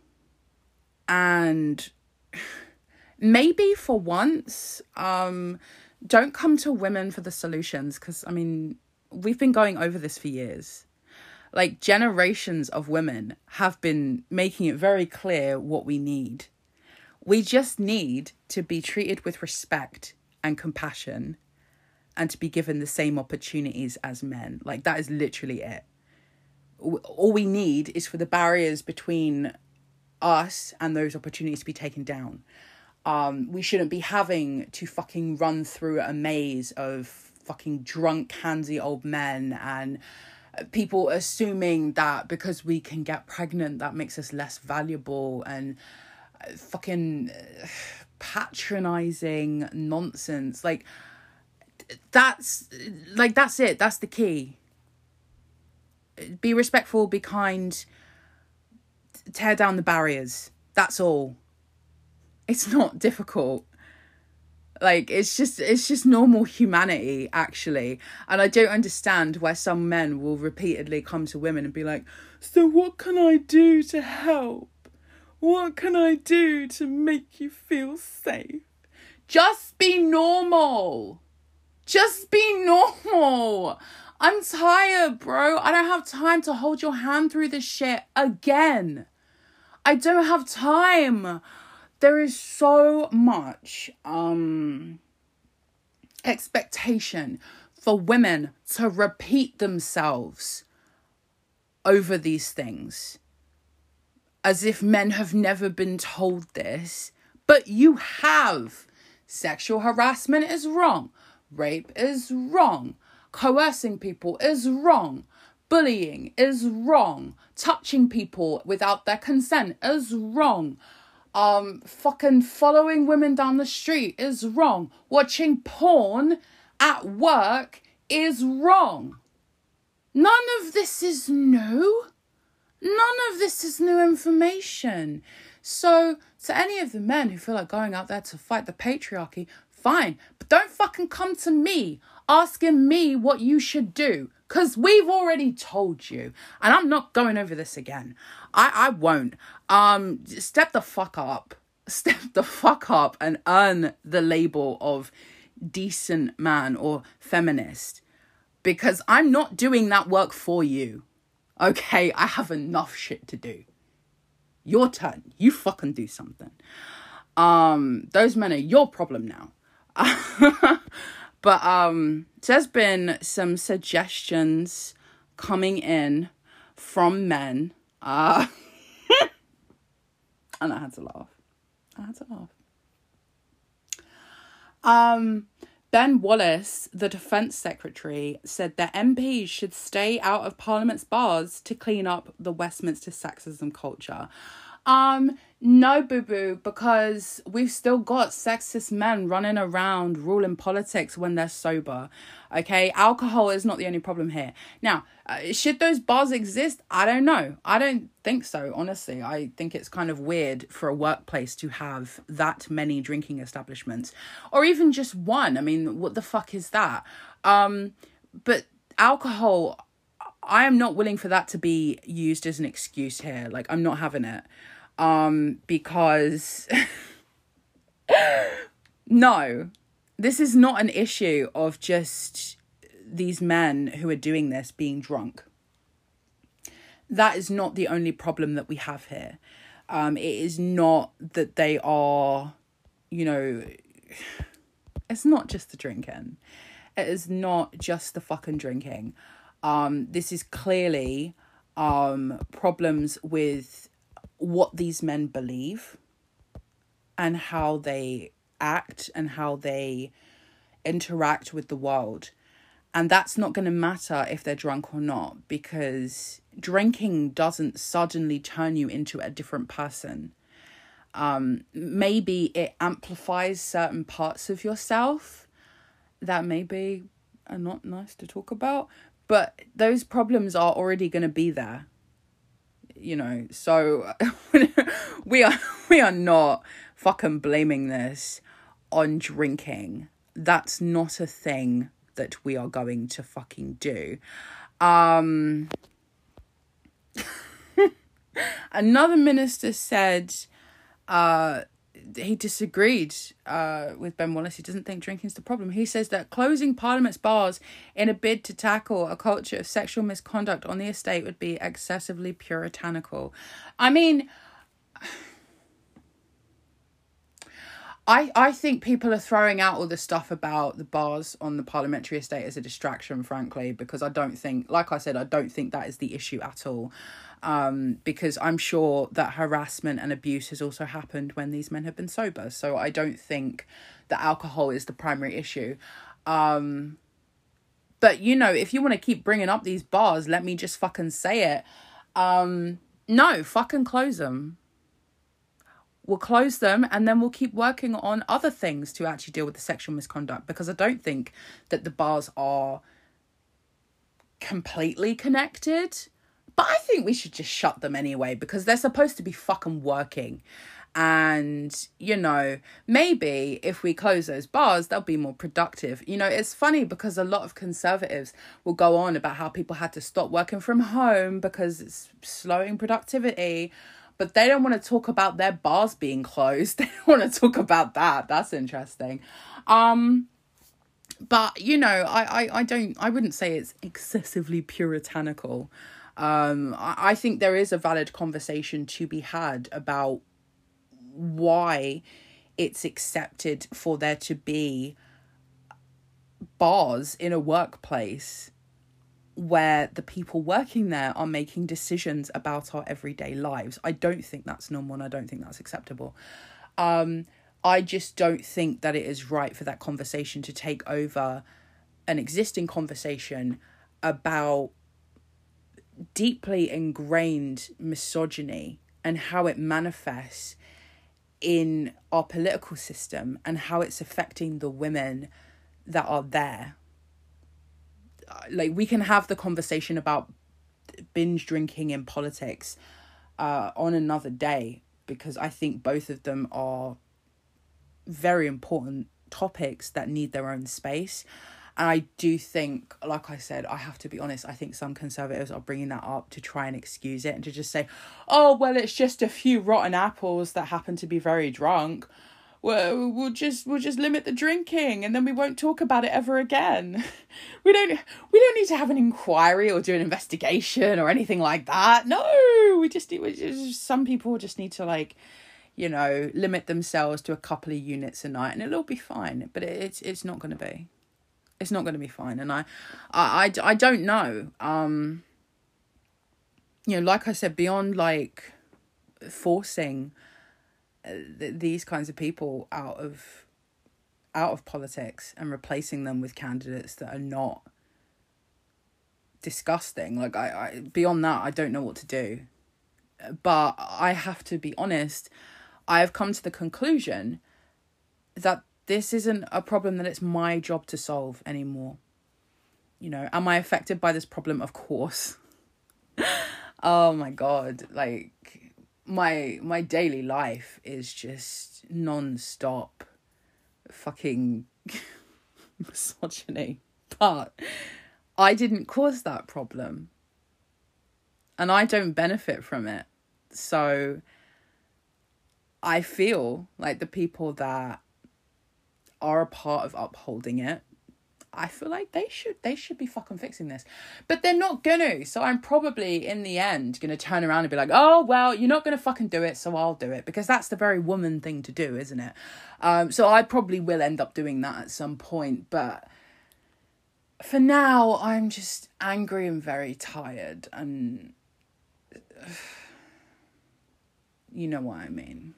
and *sighs* maybe for once um don't come to women for the solutions because i mean we've been going over this for years like generations of women have been making it very clear what we need we just need to be treated with respect and compassion and to be given the same opportunities as men. Like that is literally it. All we need is for the barriers between us and those opportunities to be taken down. Um we shouldn't be having to fucking run through a maze of fucking drunk handsy old men and uh, people assuming that because we can get pregnant that makes us less valuable and fucking uh, patronizing nonsense. Like that's like that's it. That's the key. Be respectful be kind tear down the barriers. That's all. It's not difficult. Like it's just it's just normal humanity actually. And i don't understand why some men will repeatedly come to women and be like so what can i do to help what can i do to make you feel safe? Just be normal. Just be normal. I'm tired bro. I don't have time to hold your hand through this shit again. I don't have time. There is so much um expectation for women to repeat themselves over these things as if men have never been told this. But you have. Sexual harassment is wrong. Rape is wrong. Coercing people is wrong. Bullying is wrong. Touching people without their consent is wrong. Um fucking following women down the street is wrong. Watching porn at work is wrong. None of this is new none of this is new information. So to any of the men who feel like going out there to fight the patriarchy fine. But don't fucking come to me asking me what you should do because we've already told you. And i'm not going over this again. I i won't. Um step the fuck up. *laughs* Step the fuck up and earn the label of decent man or feminist. Because i'm not doing that work for you okay i have enough shit to do. Your turn. You fucking do something. Um those men are your problem now. *laughs* But um there's been some suggestions coming in from men uh *laughs* and i had to laugh. I had to laugh. Um Ben Wallace, the Defence Secretary, said that MPs should stay out of Parliament's bars to clean up the Westminster sexism culture. Um, no, boo boo, because we've still got sexist men running around ruling politics when they're sober. Okay, alcohol is not the only problem here. Now, uh, should those bars exist? I don't know. I don't think so, honestly. I think it's kind of weird for a workplace to have that many drinking establishments or even just one. I mean, what the fuck is that? Um, but alcohol, I am not willing for that to be used as an excuse here. Like, I'm not having it um because *laughs* no this is not an issue of just these men who are doing this being drunk. That is not the only problem that we have here. Um it is not that they are you know *sighs* it's not just the drinking. It is not just the fucking drinking. Um this is clearly um problems with what these men believe and how they act and how they interact with the world. And that's not going to matter if they're drunk or not because drinking doesn't suddenly turn you into a different person. Um, maybe it amplifies certain parts of yourself that maybe are not nice to talk about, but those problems are already going to be there you know so *laughs* we are *laughs* we are not fucking blaming this on drinking. That's not a thing that we are going to fucking do. Um *laughs* another minister said uh, he disagreed uh, with Ben Wallace. He doesn't think drinking's the problem. He says that closing Parliament's bars in a bid to tackle a culture of sexual misconduct on the estate would be excessively puritanical. I mean, I I think people are throwing out all the stuff about the bars on the parliamentary estate as a distraction, frankly, because I don't think, like I said, I don't think that is the issue at all. Um, because I'm sure that harassment and abuse has also happened when these men have been sober. So I don't think that alcohol is the primary issue. Um, but you know, if you want to keep bringing up these bars, let me just fucking say it. Um, no, fucking close them we'll close them and then we'll keep working on other things to actually deal with the sexual misconduct because I don't think that the bars are completely connected. But I think we should just shut them anyway because they're supposed to be fucking working. And, you know, maybe if we close those bars, they'll be more productive. You know, it's funny because a lot of conservatives will go on about how people had to stop working from home because it's slowing productivity but they don't want to talk about their bars being closed. *laughs* They don't want to talk about that. That's interesting. Um but you know, I, I, I don't I wouldn't say it's excessively puritanical. Um I, I think there is a valid conversation to be had about why it's accepted for there to be bars in a workplace where the people working there are making decisions about our everyday lives. I don't think that's normal and I don't think that's acceptable. Um, I just don't think that it is right for that conversation to take over an existing conversation about deeply ingrained misogyny and how it manifests in our political system and how it's affecting the women that are there like we can have the conversation about binge drinking in politics uh, on another day because I think both of them are very important topics that need their own space. And I do think, like I said, I have to be honest, I think some conservatives are bringing that up to try and excuse it and to just say, oh, well, it's just a few rotten apples that happen to be very drunk we'll, just we'll just limit the drinking and then we won't talk about it ever again. *laughs* We don't we don't need to have an inquiry or do an investigation or anything like that. No we just need we just, some people just need to like you know limit themselves to a couple of units a night and it'll be fine but it, it's it's not going to be. It's not going to be fine and I, I i i don't know. Um you know like i said beyond like forcing th- these kinds of people out of out of politics and replacing them with candidates that are not disgusting. Like I, I beyond that i don't know what to do. But i have to be honest i have come to the conclusion that this isn't a problem that it's my job to solve anymore. You know am i affected by this problem? Of course. *laughs* Oh my god. Like my my daily life is just non-stop fucking *laughs* misogyny. But i didn't cause that problem. And i don't benefit from it. So i feel like the people that are a part of upholding it I feel like they should they should be fucking fixing this. But they're not gonna. So I'm probably in the end gonna turn around and be like, oh well, you're not gonna fucking do it, so I'll do it. Because that's the very woman thing to do, isn't it? Um so I probably will end up doing that at some point, but for now I'm just angry and very tired and *sighs* you know what I mean.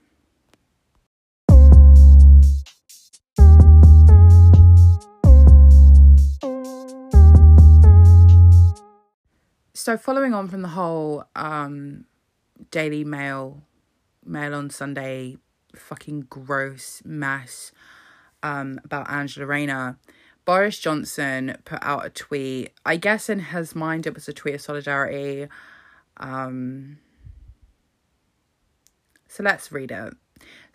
So following on from the whole um Daily Mail Mail on Sunday fucking gross mess um about Angela Rayner, Boris Johnson put out a tweet. I guess in his mind it was a tweet of solidarity. Um so let's read it.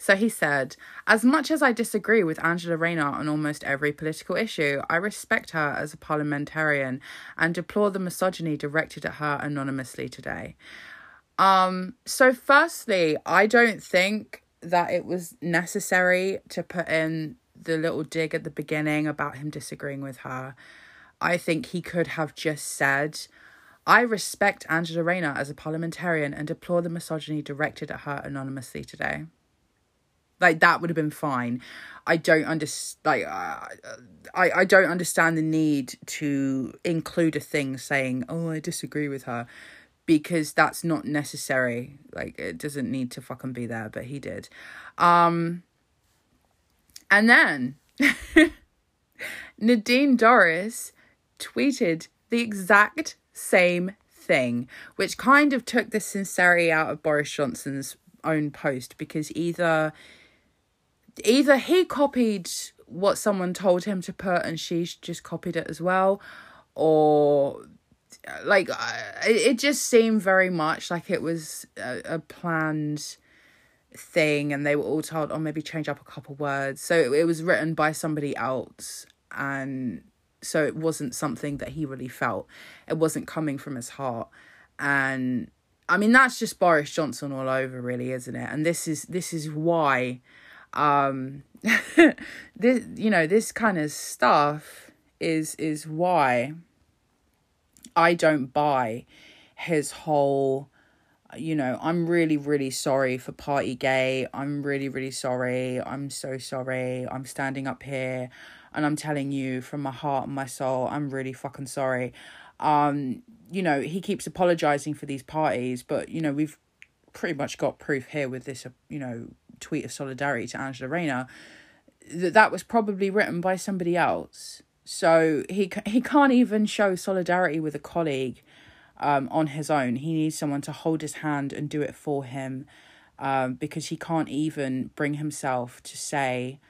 So he said, As much as I disagree with Angela Rayner on almost every political issue, I respect her as a parliamentarian and deplore the misogyny directed at her anonymously today. Um, so firstly, I don't think that it was necessary to put in the little dig at the beginning about him disagreeing with her. I think he could have just said, I respect Angela Rayner as a parliamentarian and deplore the misogyny directed at her anonymously today. Like that would have been fine. I don't understand. Like uh, I I don't understand the need to include a thing saying, "Oh, I disagree with her," because that's not necessary. Like it doesn't need to fucking be there, but he did. Um, and then *laughs* Nadine Dorries tweeted the exact same thing, which kind of took the sincerity out of Boris Johnson's own post because either either he copied what someone told him to put and she just copied it as well or like it just seemed very much like it was a, a planned thing and they were all told oh maybe change up a couple words. So it, it was written by somebody else and so it wasn't something that he really felt. It wasn't coming from his heart. And i mean that's just boris johnson all over really isn't it? And this is this is why um *laughs* this you know this kind of stuff is is why i don't buy his whole you know i'm really really sorry for Partygate. i'm really really sorry. I'm so sorry. I'm standing up here and i'm telling you from my heart and my soul i'm really fucking sorry. Um you know he keeps apologizing for these parties but you know we've pretty much got proof here with this you know tweet of solidarity to Angela Rayner that that was probably written by somebody else. So he he can't even show solidarity with a colleague um, on his own. He needs someone to hold his hand and do it for him um, because he can't even bring himself to say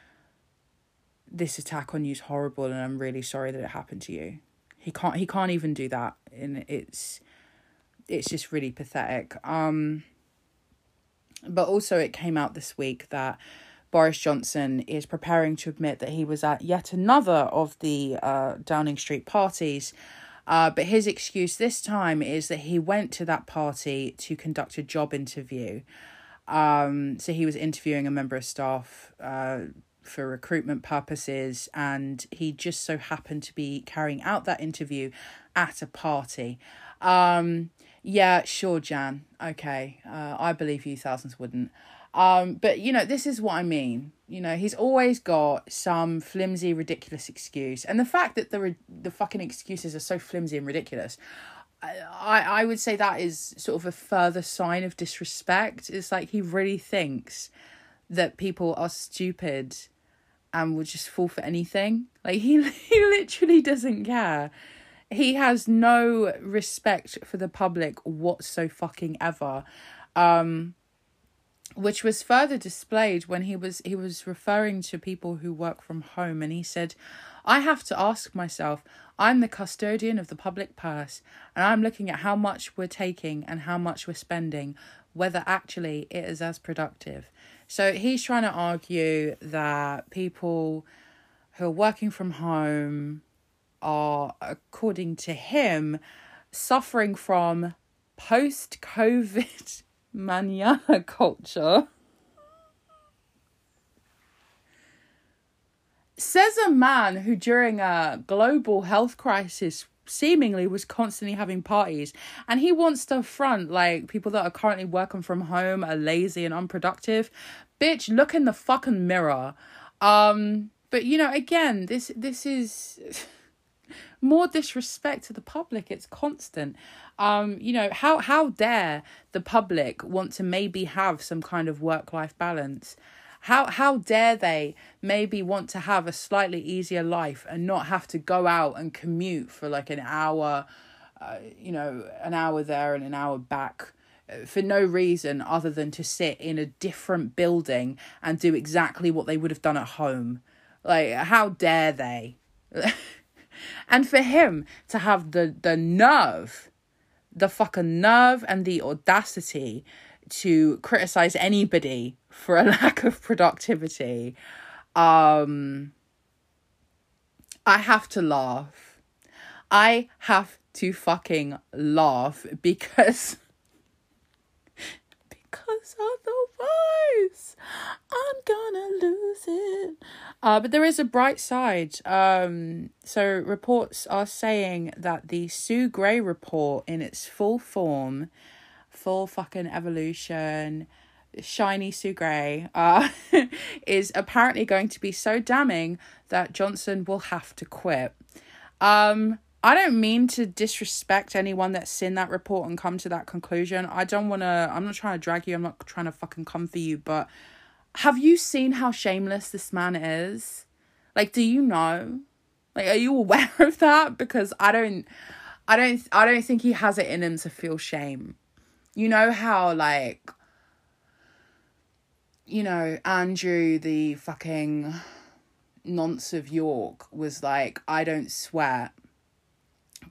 this attack on you is horrible and I'm really sorry that it happened to you. He can't he can't even do that and it's it's just really pathetic. Um but also, it came out this week that Boris Johnson is preparing to admit that he was at yet another of the uh, Downing Street parties. Uh, but his excuse this time is that he went to that party to conduct a job interview. Um, so he was interviewing a member of staff uh, for recruitment purposes, and he just so happened to be carrying out that interview at a party. Um, yeah, sure, Jan. Okay, uh, I believe you. Thousands wouldn't. Um, but you know, this is what I mean. You know, he's always got some flimsy, ridiculous excuse, and the fact that the the fucking excuses are so flimsy and ridiculous, I I would say that is sort of a further sign of disrespect. It's like he really thinks that people are stupid and will just fall for anything. Like he *laughs* he literally doesn't care he has no respect for the public whatso fucking ever. Um which was further displayed when he was he was referring to people who work from home and he said i have to ask myself i'm the custodian of the public purse and i'm looking at how much we're taking and how much we're spending whether actually it is as productive. So he's trying to argue that people who are working from home are, according to him, suffering from post COVID *laughs* mania culture. Says a man who, during a global health crisis, seemingly was constantly having parties and he wants to front like people that are currently working from home are lazy and unproductive bitch look in the fucking mirror um but you know again this this is *laughs* more disrespect to the public it's constant. Um you know how how dare the public want to maybe have some kind of work life balance? How how dare they maybe want to have a slightly easier life and not have to go out and commute for like an hour uh, you know an hour there and an hour back uh, for no reason other than to sit in a different building and do exactly what they would have done at home? Like how dare they *laughs* and for him to have the the nerve, the fucking nerve and the audacity to criticize anybody for a *laughs* lack of productivity, um, I have to laugh. I have to fucking laugh *laughs* because otherwise I'm gonna lose it. Uh, but there is a bright side. Um, so reports are saying that the Sue Gray report in its full form, full fucking evolution, shiny Sue Gray, uh, *laughs* is apparently going to be so damning that Johnson will have to quit. Um, I don't mean to disrespect anyone that's seen that report and come to that conclusion. I don't want to, I'm not trying to drag you, I'm not trying to fucking come for you, but have you seen how shameless this man is? Like, do you know? Like, are you aware *laughs* of that? Because I don't, I don't, I don't think he has it in him to feel shame. You know how, like, you know, Andrew, the fucking nonce of York, was like, I don't sweat.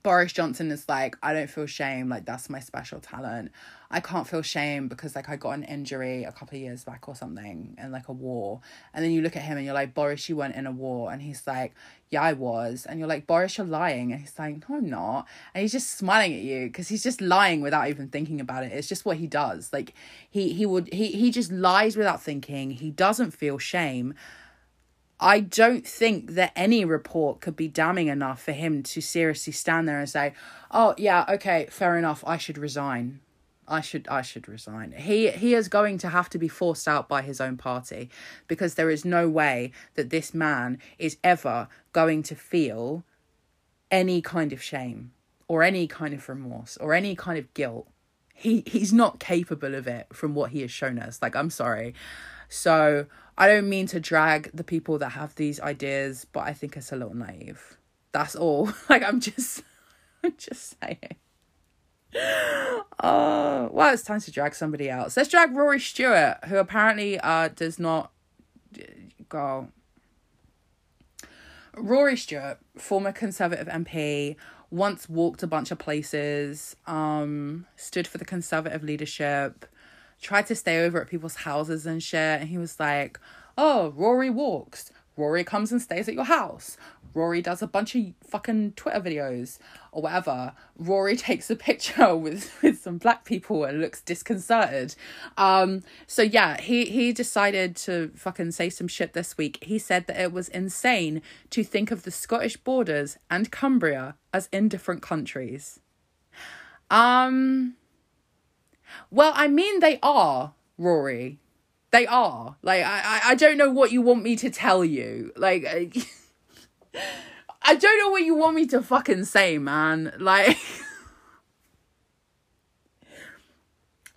Boris Johnson is like, I don't feel shame. Like, that's my special talent. I can't feel shame because, like, I got an injury a couple of years back or something in like a war. And then you look at him and you're like, Boris, you weren't in a war. And he's like, Yeah, I was. And you're like, Boris, you're lying. And he's like, No, I'm not. And he's just smiling at you because he's just lying without even thinking about it. It's just what he does. Like, he, he would, he, he just lies without thinking. He doesn't feel shame. I don't think that any report could be damning enough for him to seriously stand there and say, "Oh yeah, okay, fair enough. I should resign. I should I should resign." He he is going to have to be forced out by his own party because there is no way that this man is ever going to feel any kind of shame or any kind of remorse or any kind of guilt. He he's not capable of it from what he has shown us. Like I'm sorry. So I don't mean to drag the people that have these ideas, but I think it's a little naive. That's all. *laughs* Like I'm just *laughs* I'm just saying. Oh, *laughs* well, it's time to drag somebody else. Let's drag Rory Stewart, who apparently uh does not go. Rory Stewart, former Conservative MP, once walked a bunch of places, um, stood for the Conservative leadership, tried to stay over at people's houses and shit. And he was like, oh, Rory walks. Rory comes and stays at your house. Rory does a bunch of fucking Twitter videos or whatever. Rory *laughs* takes a picture with, with some black people and looks disconcerted. Um, so yeah, he, he decided to fucking say some shit this week. He said that it was insane to think of the Scottish borders and Cumbria as indifferent countries. Um, well, I mean, they are, Rory. They are. Like, I, I, don't know what you want me to tell you. Like, *laughs* I don't know what you want me to fucking say, man. Like, *laughs*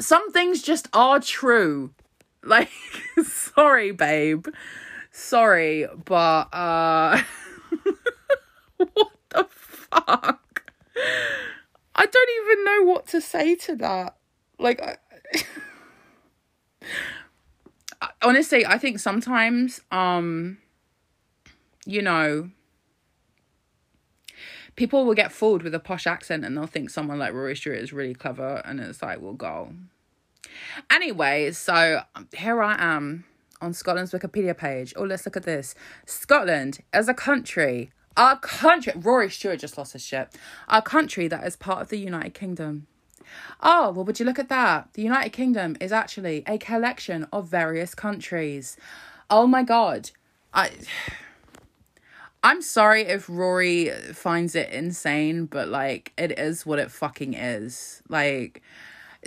some things just are true. Like, *laughs* sorry, babe. Sorry, but, uh, what the fuck? I don't even know what to say to that. Like, I, *laughs* honestly, I think sometimes, um, you know, people will get fooled with a posh accent and they'll think someone like Rory Stewart is really clever, and it's like, we'll go. Anyway, so here I am on Scotland's Wikipedia page. Oh, let's look at this. Scotland as a country, our country. Rory Stewart just lost his shit. Our country that is part of the United Kingdom. Oh, well, would you look at that? The United Kingdom is actually a collection of various countries. Oh my god. I *sighs* I'm sorry if Rory finds it insane, but like it is what it fucking is. Like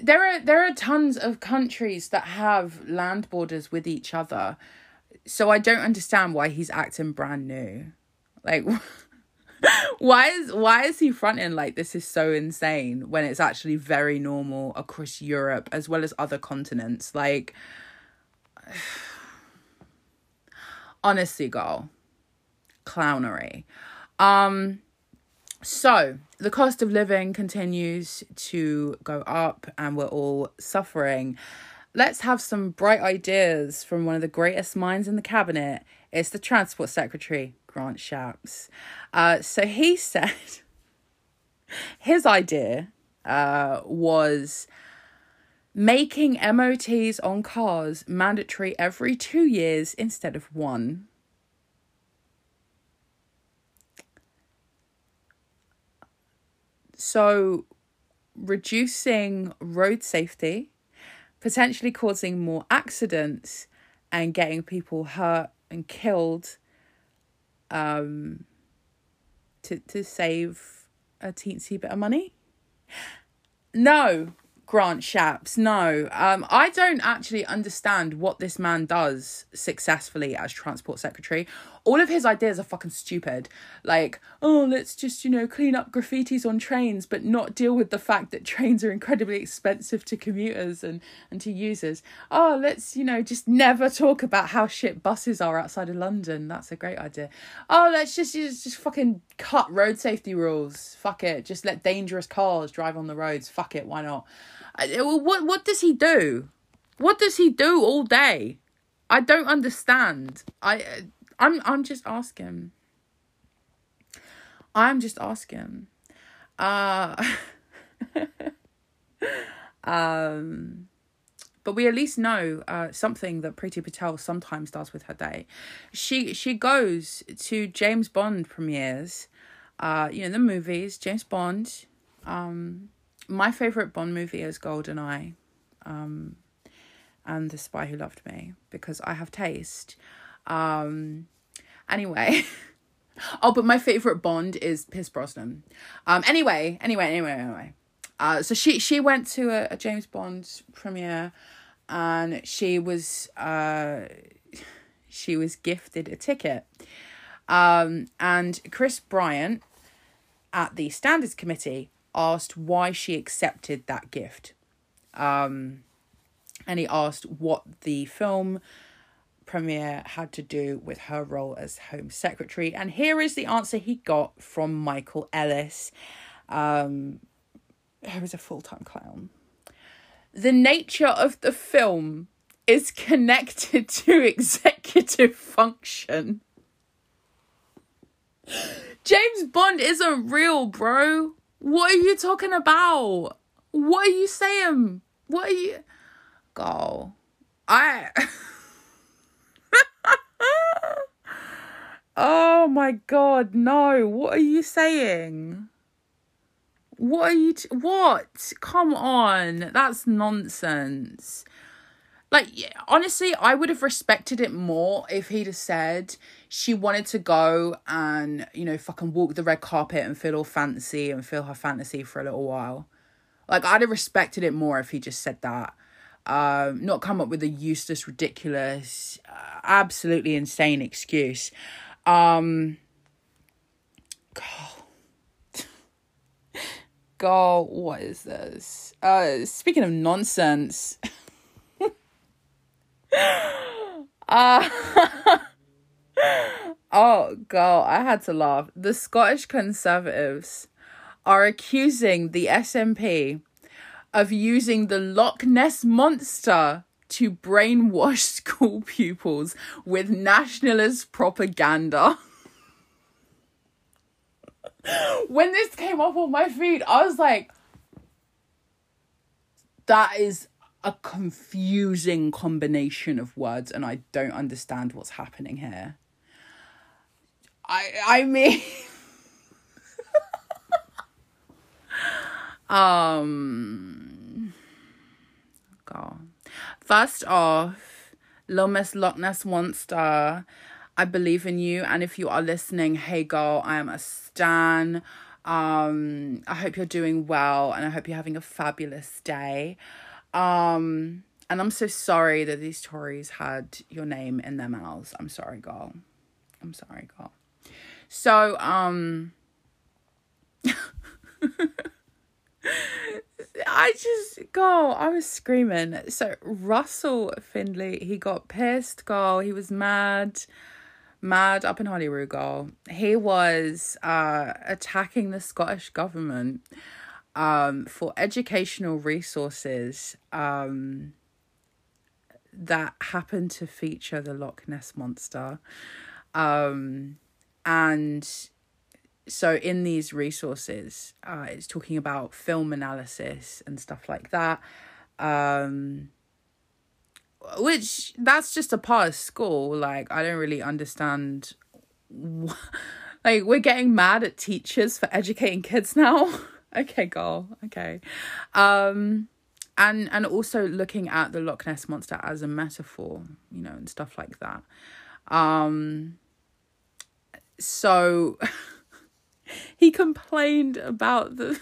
there are there are tons of countries that have land borders with each other. So I don't understand why he's acting brand new. Like *laughs* *laughs* why is why is he fronting like this is so insane when it's actually very normal across Europe as well as other continents? Like *sighs* honestly, girl, clownery. Um so the cost of living continues to go up and we're all suffering. Let's have some bright ideas from one of the greatest minds in the cabinet. It's the Transport Secretary, Grant Shapps. Uh, so he *laughs* said his idea uh, was making MOTs on cars mandatory every two years instead of one. So, reducing road safety, potentially causing more accidents, and getting people hurt and killed um, to to save a teensy bit of money. No, Grant Shapps, no. Um, I don't actually understand what this man does successfully as transport secretary. All of his ideas are fucking stupid. Like, oh, let's just, you know, clean up graffitis on trains, but not deal with the fact that trains are incredibly expensive to commuters and, and to users. Oh, let's, you know, just never talk about how shit buses are outside of London. That's a great idea. Oh, let's just, just, just fucking cut road safety rules. Fuck it. Just let dangerous cars drive on the roads. Fuck it. Why not? What what does he do? What does he do all day? I don't understand. I I'm I'm just asking. I'm just asking. Uh *laughs* um but we at least know uh, something that Priti Patel sometimes does with her day. She she goes to James Bond premieres, uh, you know the movies. James Bond, um, my favorite Bond movie is GoldenEye, um, and The Spy Who Loved Me because I have taste. Um, anyway. *laughs* oh, but my favorite Bond is Pierce Brosnan. Um, anyway, anyway, anyway, anyway. Uh, so she she went to a, a James Bond premiere, and she was uh, she was gifted a ticket. Um, and Chris Bryant at the standards committee asked why she accepted that gift. Um, and he asked what the film premiere had to do with her role as Home Secretary. And here is the answer he got from Michael Ellis, um, who is a full time clown. The nature of the film is connected *laughs* to executive function. James Bond isn't real, bro. What are you talking about? What are you saying? What are you. Go. I. *laughs* oh my god, no. What are you saying? What are you. T- what? Come on. That's nonsense. Like, honestly, I would have respected it more if he'd have said she wanted to go and, you know, fucking walk the red carpet and feel all fancy and feel her fantasy for a little while. Like, I'd have respected it more if he just said that. Um, not come up with a useless, ridiculous, uh, absolutely insane excuse. Um, God. God, what is this? Uh, speaking of nonsense. *laughs* Uh, *laughs* oh god, I had to laugh. The Scottish Conservatives are accusing the SNP of using the Loch Ness monster to brainwash *laughs* school pupils with nationalist propaganda. when this came up on my feed, I was like, that is a confusing combination of words and I don't understand what's happening here. I I mean *laughs* um God. First off, Lomas Loch Ness Monster. I believe in you and if you are listening, hey girl, I am a stan. Um I hope you're doing well and I hope you're having a fabulous day. Um, and I'm so sorry that these Tories had your name in their mouths. I'm sorry, girl. I'm sorry, girl. So, um, *laughs* I just, go. I was screaming. So, Russell Findlay, he got pissed, girl. He was mad, mad up in Holyrood, girl. He was uh, attacking the Scottish government um, for educational resources um, that happen to feature the Loch Ness Monster. Um, and so, in these resources, uh, it's talking about film analysis and stuff like that. Um, which that's just a part of school. Like, I don't really understand. Wh- *laughs* like, we're getting mad at teachers for educating kids now. *laughs* okay girl okay um and and also looking at the loch ness monster as a metaphor you know and stuff like that um so *laughs* he complained about the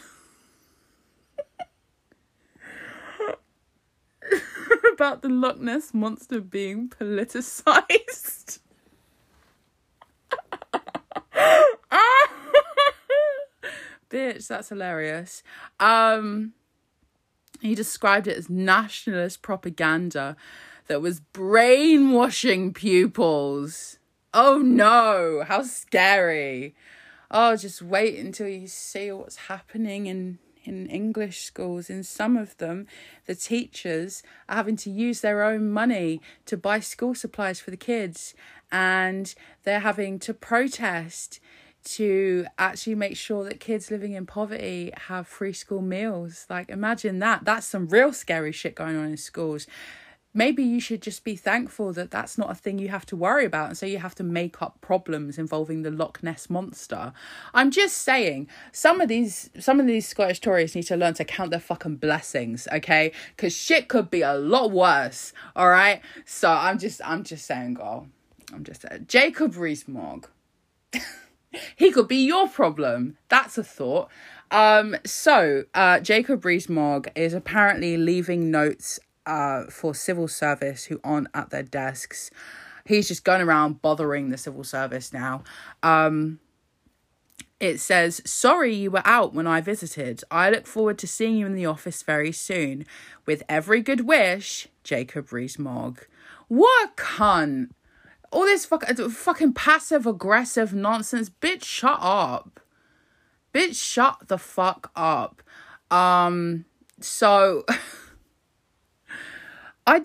*laughs* about the Loch Ness monster being politicized. *laughs* Bitch, that's hilarious. Um he described it as nationalist propaganda that was brainwashing pupils. Oh no, how scary. Oh, just wait until you see what's happening in in English schools. In some of them, the teachers are having to use their own money to buy school supplies for the kids, and they're having to protest to actually make sure that kids living in poverty have free school meals. Like, imagine that. That's some real scary shit going on in schools. Maybe you should just be thankful that that's not a thing you have to worry about. And so you have to make up problems involving the Loch Ness monster. I'm just saying, some of these, some of these Scottish Tories need to learn to count their fucking blessings, okay? Because shit could be a lot worse, all right? So I'm just, I'm just saying, girl. I'm just saying. Jacob Rees-Mogg. *laughs* he could be your problem. That's a thought. Um, so uh, Jacob Rees-Mogg is apparently leaving notes uh, for civil service who aren't at their desks. He's just going around bothering the civil service now. Um, it says, Sorry you were out when I visited. I look forward to seeing you in the office very soon. With every good wish, Jacob Rees-Mogg. What a cunt all this fuck, fucking passive aggressive nonsense. Bitch, shut up. Bitch, shut the fuck up. Um, so *laughs* I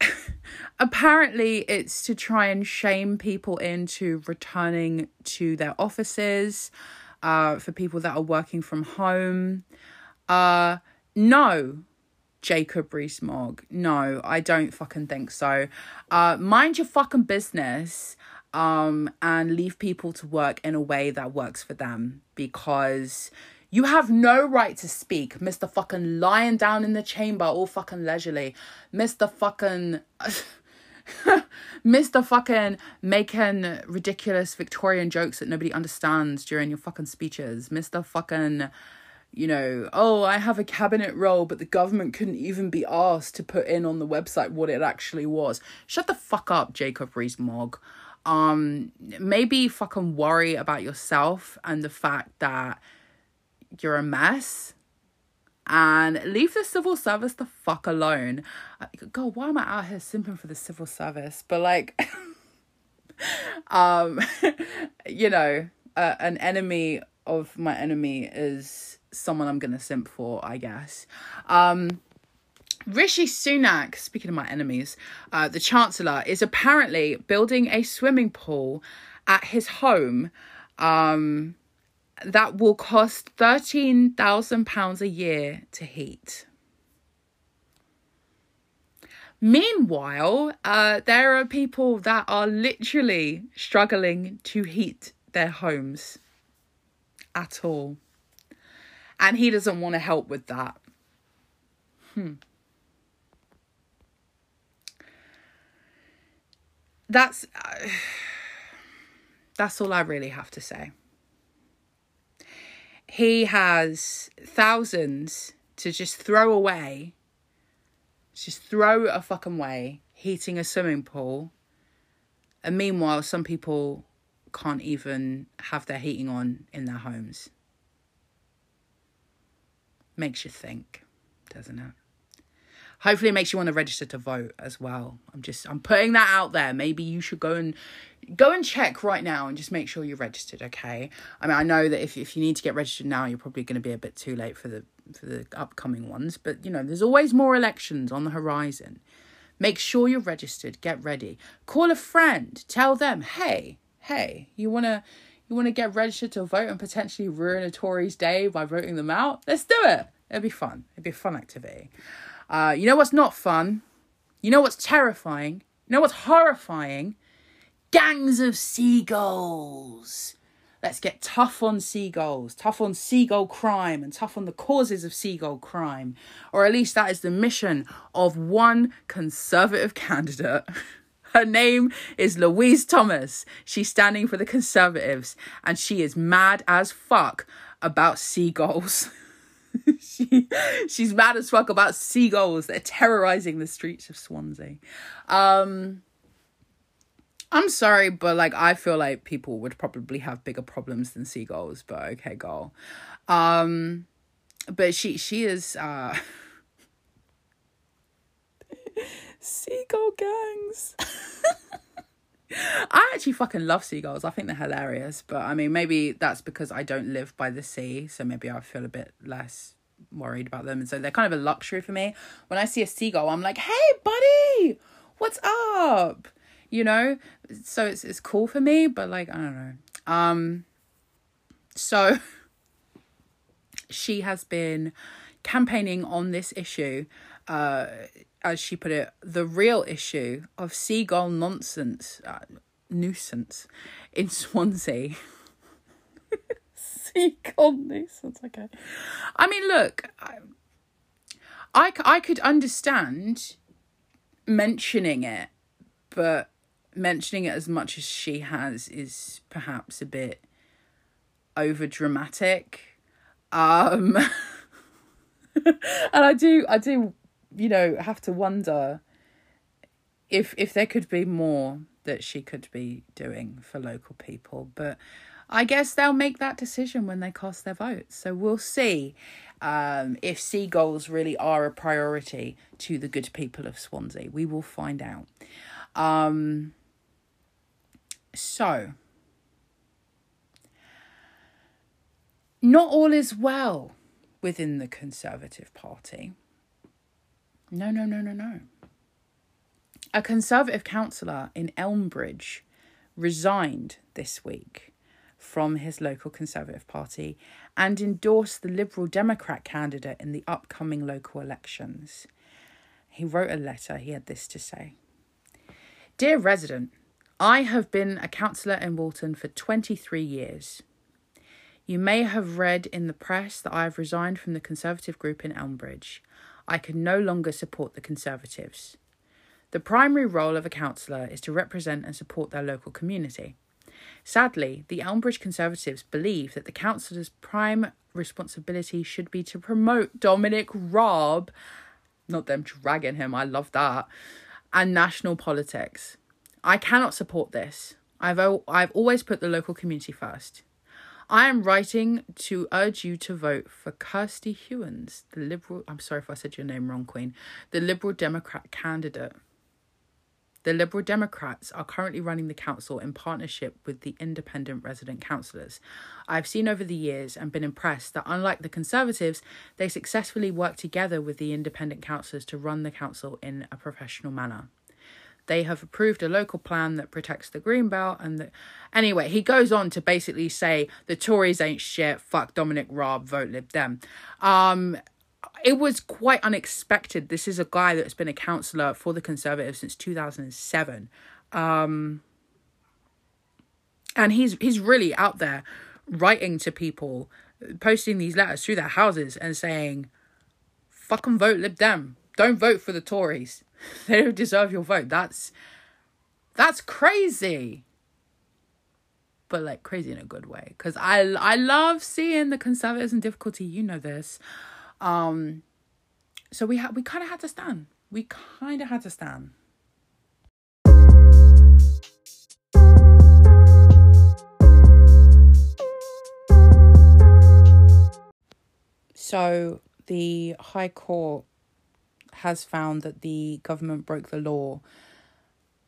*sighs* apparently it's to try and shame people into returning to their offices. Uh, for people that are working from home. Uh, no, Jacob Rees-Mogg. No, I don't fucking think so. Uh, mind your fucking business um, and leave people to work in a way that works for them because you have no right to speak, Mr. fucking lying down in the chamber all fucking leisurely. Mr. fucking. *laughs* Mr. fucking making ridiculous Victorian jokes that nobody understands during your fucking speeches. Mr. fucking you know, oh, I have a cabinet role, but the government couldn't even be asked to put in on the website what it actually was. Shut the fuck up, Jacob Rees-Mogg. Um, maybe fucking worry about yourself and the fact that you're a mess and leave the civil service the fuck alone. God, why am I out here simping for the civil service? But like, *laughs* um, *laughs* you know, uh, an enemy of my enemy is someone I'm gonna simp for, I guess. Um, Rishi Sunak, speaking of my enemies, uh, the Chancellor, is apparently building a swimming pool at his home um, that will cost £13,000 a year to heat. Meanwhile, uh, there are people that are literally struggling to heat their homes at all and he doesn't want to help with that. Hmm. That's uh, *sighs* that's all I really have to say. He has thousands to just throw away. Just throw a fucking way, heating a swimming pool. And meanwhile, some people can't even have their heating on in their homes makes you think, doesn't it? Hopefully, it makes you want to register to vote as well. I'm just I'm putting that out there. Maybe you should go and go and check right now and just make sure you're registered. Okay. I mean, I know that if if you need to get registered now, you're probably going to be a bit too late for the for the upcoming ones. But you know, there's always more elections on the horizon. Make sure you're registered. Get ready. Call a friend. Tell them, hey, hey, you wanna you want to get registered to vote and potentially ruin a Tory's day by voting them out? Let's do it. It'd be fun. It'd be a fun activity. Uh, you know what's not fun? You know what's terrifying? You know what's horrifying? Gangs of seagulls. Let's get tough on seagulls, tough on seagull crime, and tough on the causes of seagull crime. Or at least that is the mission of one conservative *laughs* candidate. Her name is Louise Thomas. She's standing for the Conservatives and she is mad as fuck about seagulls. *laughs* *laughs* she, she's mad as fuck about seagulls that are terrorizing the streets of Swansea. Um, I'm sorry, but like I feel like people would probably have bigger problems than seagulls, but okay, girl. Um, but she she is uh *laughs* seagull gangs. *laughs* I actually fucking love seagulls. I think they're hilarious. But I mean, maybe that's because I don't live by the sea. So maybe I feel a bit less worried about them. And so they're kind of a luxury for me. When I see a seagull, I'm like, hey, buddy, what's up? You know? So it's, it's cool for me. But like, I don't know. Um, so *laughs* she has been campaigning on this issue. Uh, as she put it, the real issue of seagull nonsense, uh, nuisance in Swansea. *laughs* seagull nuisance, okay. I mean, look, I, I, I could understand mentioning it, but mentioning it as much as she has is perhaps a bit over dramatic. Um, *laughs* and I do, I do you know have to wonder if if there could be more that she could be doing for local people. But i guess they'll make that decision when they cast their votes so we'll see um, if seagulls really are a priority to the good people of swansea. We will find out. Um, so not all is well within the conservative party no, no, no, no, no. A Conservative councillor in Elmbridge resigned this week from his local Conservative Party and endorsed the Liberal Democrat candidate in the upcoming local elections. He wrote a letter, he had this to say Dear resident, I have been a councillor in Walton for 23 years. You may have read in the press that I have resigned from the Conservative group in Elmbridge. I can no longer support the Conservatives. The primary role of a councillor is to represent and support their local community. Sadly, the Elmbridge Conservatives believe that the councillor's prime responsibility should be to promote Dominic Raab, not them dragging him, I love that, and national politics. I cannot support this. I've, I've always put the local community first. I am writing to urge you to vote for Kirsty Hewins, the Liberal. I'm sorry if I said your name wrong, Queen. The Liberal Democrat candidate. The Liberal Democrats are currently running the council in partnership with the independent resident councillors. I've seen over the years and been impressed that, unlike the Conservatives, they successfully work together with the independent councillors to run the council in a professional manner they have approved a local plan that protects the green belt and the... anyway he goes on to basically say the tories ain't shit fuck dominic raab vote lib dem. Um it was quite unexpected. This is a guy that's been a councillor for the conservatives since 2007 um and he's he's really out there writing to people posting these letters through their houses and saying fucking vote lib dem. Don't vote for the tories *laughs* they don't deserve your vote. That's that's crazy. But like crazy in a good way. Cause I I love seeing the conservatives in difficulty. You know this. Um so we had we kinda had to stand. We kinda had to stand. So the High Court has found that the government broke the law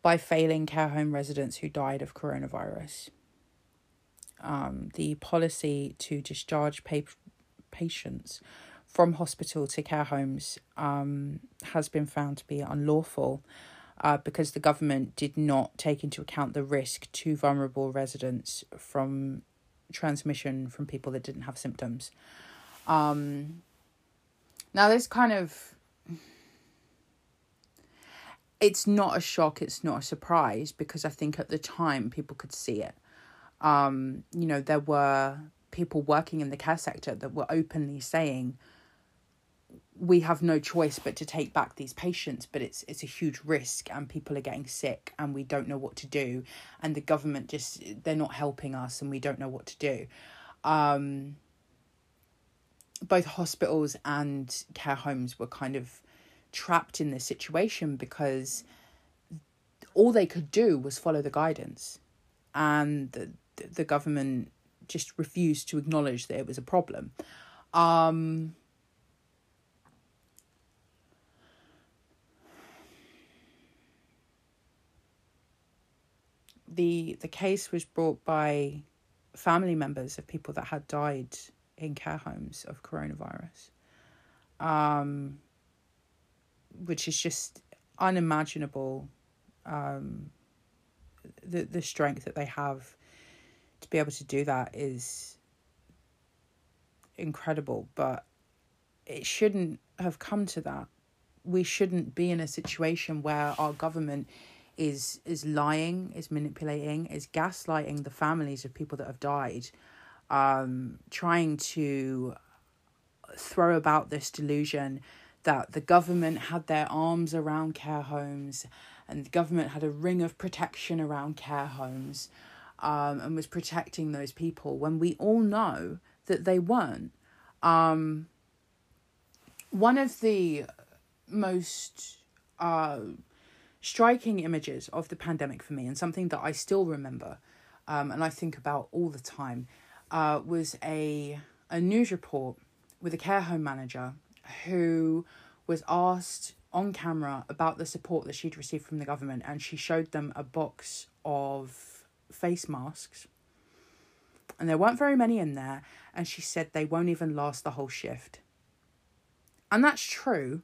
by failing care home residents who died of coronavirus. Um, the policy to discharge pa- patients from hospital to care homes um, has been found to be unlawful uh, because the government did not take into account the risk to vulnerable residents from transmission from people that didn't have symptoms. Um, now, this kind of it's not a shock, it's not a surprise because I think at the time people could see it. Um, you know, there were people working in the care sector that were openly saying we have no choice but to take back these patients but it's it's a huge risk and people are getting sick and we don't know what to do and the government just they're not helping us and we don't know what to do um both hospitals and care homes were kind of trapped in this situation because all they could do was follow the guidance. And the, the government just refused to acknowledge that it was a problem. Um the the case was brought by family members of people that had died in care homes of coronavirus. Um which is just unimaginable um the the strength that they have to be able to do that is incredible but it shouldn't have come to that. We shouldn't be in a situation where our government is is lying, is manipulating, is gaslighting the families of people that have died, um, trying to throw about this delusion that the government had their arms around care homes and the government had a ring of protection around care homes um, and was protecting those people when we all know that they weren't. Um, one of the most uh, striking images of the pandemic for me and something that I still remember um, and I think about all the time uh, was a, a news report with a care home manager who was asked on camera about the support that she'd received from the government and she showed them a box of face masks and there weren't very many in there and she said they won't even last the whole shift and that's true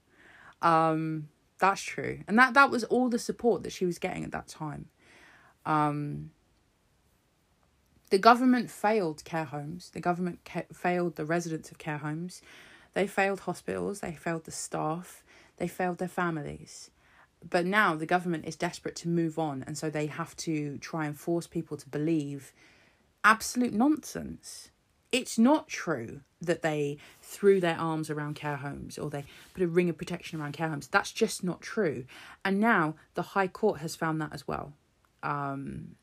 um that's true. And that that was all the support that she was getting at that time. Um the government failed care homes. The government ca- failed the residents of care homes. They failed hospitals. They failed the staff. They failed their families. But now the government is desperate to move on, and so they have to try and force people to believe absolute nonsense it's not true that they threw their arms around care homes or they put a ring of protection around care homes. That's just not true. And now the High Court has found that as well. Um,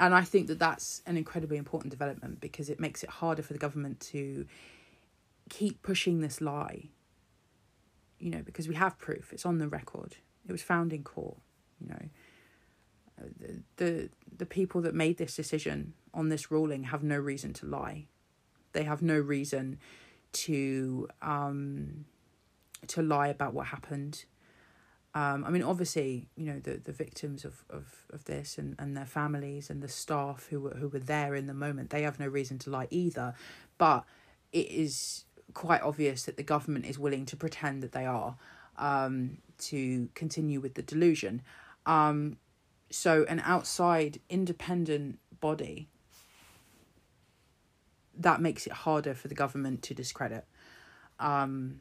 and I think that that's an incredibly important development because it makes it harder for the government to keep pushing this lie. You know, because we have proof, it's on the record, it was found in court. You know, the the, the people that made this decision on this ruling have no reason to lie they have no reason to um to lie about what happened. Um, I mean, obviously, you know the, the victims of, of, of this and, and their families and the staff who were who were there in the moment, they have no reason to lie either. But it is quite obvious that the government is willing to pretend that they are um, to continue with the delusion. Um, so, an outside independent body that makes it harder for the government to discredit. Um,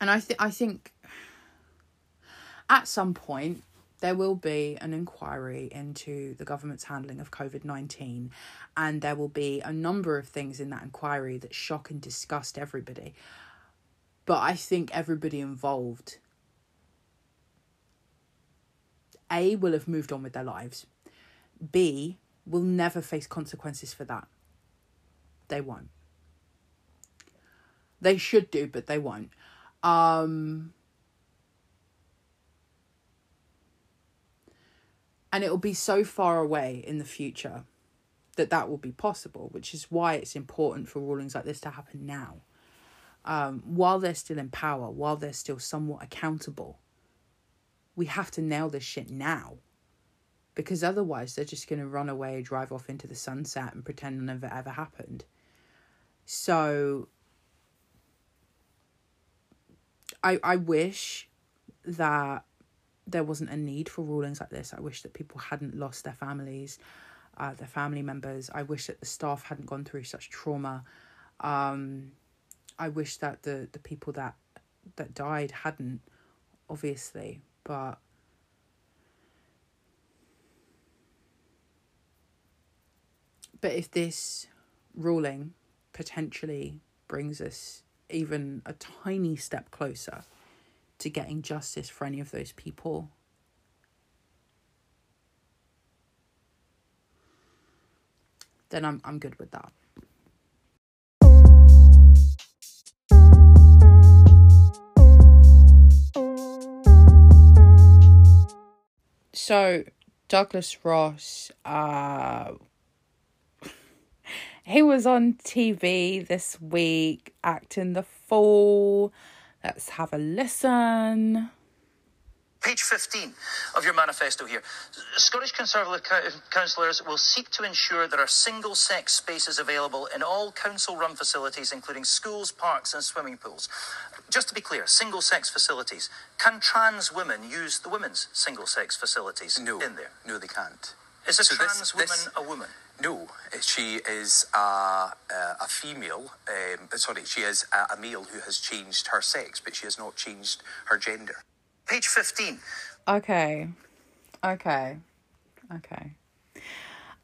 and I think I think at some point there will be an inquiry into the government's handling of COVID 19, and there will be a number of things in that inquiry that shock and disgust everybody. But I think everybody involved, A, will have moved on with their lives, B, will never face consequences for that. They won't. They should do, but they won't. Um, and it will be so far away in the future that that will be possible, which is why it's important for rulings like this to happen now. Um, while they're still in power, while they're still somewhat accountable, we have to nail this shit now because otherwise they're just going to run away, drive off into the sunset, and pretend none of it ever happened. So I I wish that there wasn't a need for rulings like this. I wish that people hadn't lost their families, uh, their family members. I wish that the staff hadn't gone through such trauma. Um, I wish that the the people that that died hadn't, obviously, but But if this ruling potentially brings us even a tiny step closer to getting justice for any of those people. Then I'm I'm good with that. So Douglas Ross, uh, *laughs* he was on TV this week acting the fool. Let's have a listen. Page 15 of your manifesto here. Scottish Conservative councillors will seek to ensure there are single sex spaces available in all council run facilities, including schools, parks, and swimming pools. Just to be clear, single sex facilities. Can trans women use the women's single sex facilities No, in there? no, they can't. Is a So this- trans woman this- a woman? No, she is a, a, a female. Um, sorry, she is a, a male who has changed her sex, but she has not changed her gender. Page 15. Okay. Okay. Okay.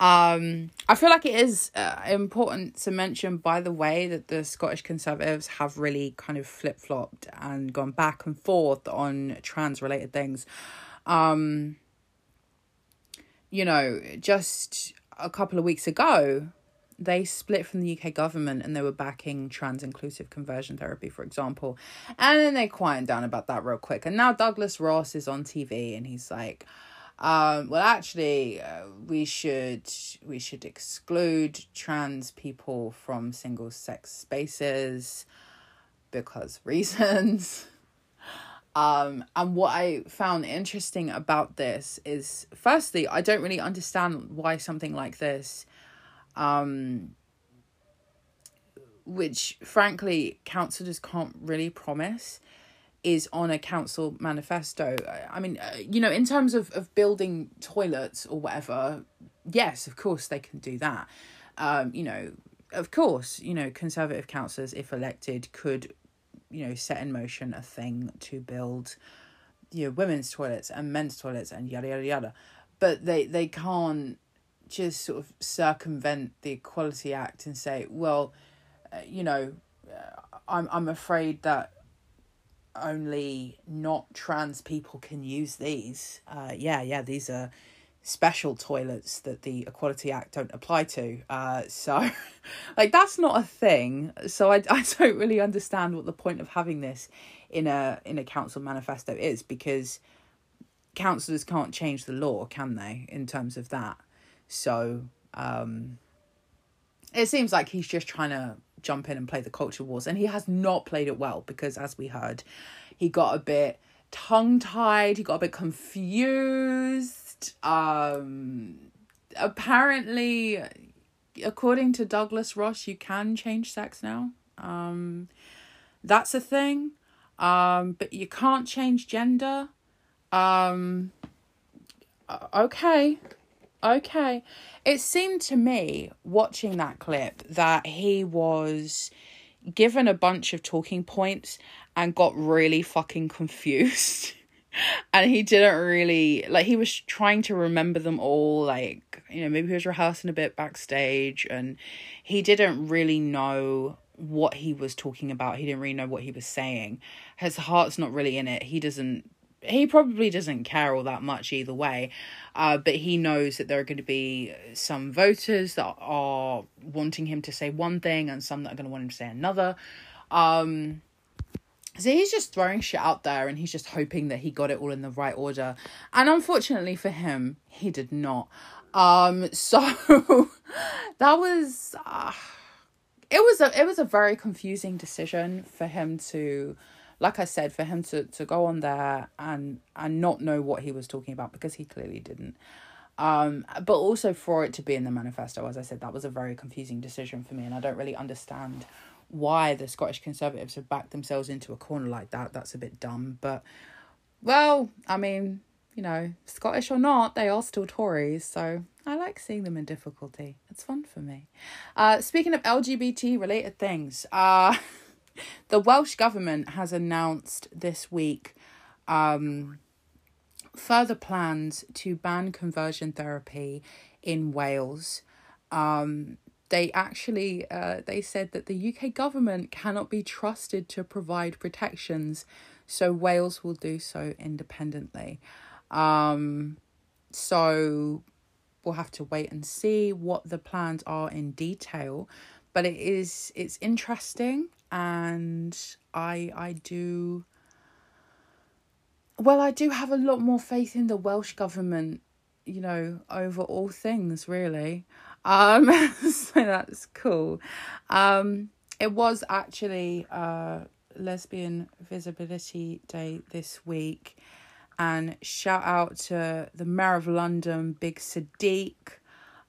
Um, I feel like it is uh, important to mention, by the way, that the Scottish Conservatives have really kind of flip flopped and gone back and forth on trans related things. Um, you know, just a couple of weeks ago, they split from the UK government and they were backing trans inclusive conversion therapy, for example. And then they quieted down about that real quick. And now Douglas Ross is on TV and he's like, um, well, actually, uh, we should we should exclude trans people from single sex spaces because reasons. *laughs* Um, and what I found interesting about this is, firstly, I don't really understand why something like this, um, which frankly councillors can't really promise, is on a council manifesto. I- I mean, uh, you know, in terms of, of building toilets or whatever, yes, of course they can do that. Um, you know, of course, you know, conservative councillors, if elected, could, you know, set in motion a thing to build, you know, women's toilets and men's toilets and yada yada yada. But they they can't just sort of circumvent the Equality Act and say, well, uh, you know, uh, I'm I'm afraid that only not trans people can use these. Uh, yeah, yeah, these are special toilets that the Equality Act don't apply to. Uh, so, *laughs* like, that's not a thing. So I, *laughs* I don't really understand what the point of having this in a in a council manifesto is because councillors can't change the law, can they? In terms of that, so um, it seems like he's just trying to jump in and play the culture wars and he has not played it well because as we heard he got a bit tongue tied he got a bit confused um apparently according to Douglas Ross you can change sex now um that's a thing um but you can't change gender um okay Okay. It seemed to me, watching that clip, that he was given a bunch of talking points and got really fucking confused. *laughs* *laughs* and he didn't really, like, he was trying to remember them all. Like, you know, maybe he was rehearsing a bit backstage and he didn't really know what he was talking about. He didn't really know what he was saying. His heart's not really in it. He doesn't he probably doesn't care all that much either way uh, but he knows that there are going to be some voters that are wanting him to say one thing and some that are going to want him to say another um, so he's just throwing shit out there and he's just hoping that he got it all in the right order and unfortunately for him he did not um, *laughs* so that was uh, it was a it was a very confusing decision for him to like I said, for him to, to go on there and and not know what he was talking about because he clearly didn't. Um, but also for it to be in the manifesto, as I said, that was a very confusing decision for me, and I don't really understand why the Scottish Conservatives have backed themselves into a corner like that. That's a bit dumb, but well, I mean, you know, Scottish or not, they are still Tories, so I like seeing them in difficulty. It's fun for me. Uh, speaking of LGBT related things, uh. *laughs* the Welsh government has announced this week um, further plans to ban conversion therapy in Wales. Um, they actually uh, they said that the UK government cannot be trusted to provide protections, so Wales will do so independently. Um, so we'll have to wait and see what the plans are in detail, but it is it's interesting, and I I do. Well, I do have a lot more faith in the Welsh government, you know, over all things, really. Um, *laughs* so that's cool. Um, it was actually uh, Lesbian Visibility Day this week, and shout out to the Mayor of London, Big Sadiq,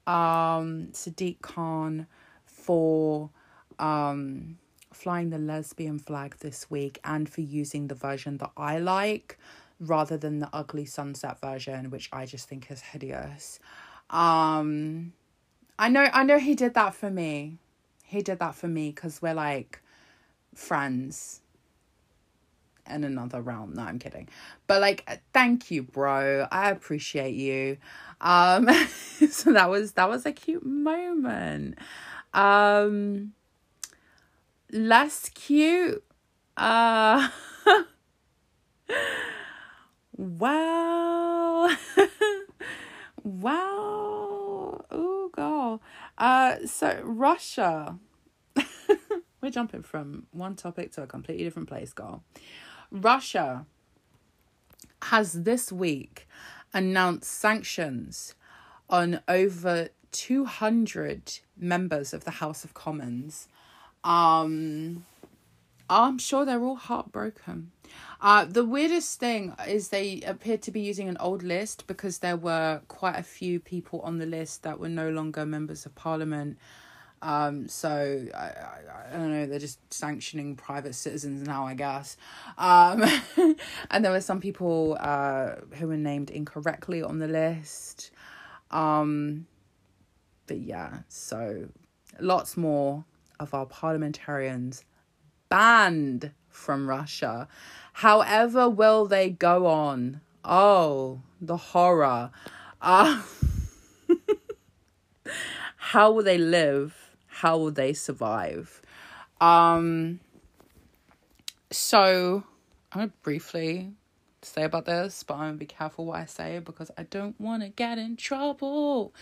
um, Sadiq Khan, for um, flying the lesbian flag this week and for using the version that I like rather than the ugly sunset version, which I just think is hideous. Um, I know, I know he did that for me. He did that for me because we're like friends in another realm. No, I'm kidding. But like thank you, bro. I appreciate you. Um *laughs* so that was that was a cute moment. Um less cute. Uh *laughs* well *laughs* wow. Oh girl. Uh so Russia. *laughs* We're jumping from one topic to a completely different place, girl. Russia has this week announced sanctions on over 200 members of the House of Commons. Um, I'm sure they're all heartbroken. Uh, the weirdest thing is they appeared to be using an old list because there were quite a few people on the list that were no longer members of parliament. Um, so I, I, I don't know, they're just sanctioning private citizens now, I guess. Um, *laughs* and there were some people uh, who were named incorrectly on the list. Um, but yeah, so lots more of our parliamentarians banned from Russia. However, will they go on? Oh, the horror. Uh, *laughs* how will they live? How will they survive? Um, so I'm gonna briefly say about this, but I'm gonna be careful what I say because I don't want to get in trouble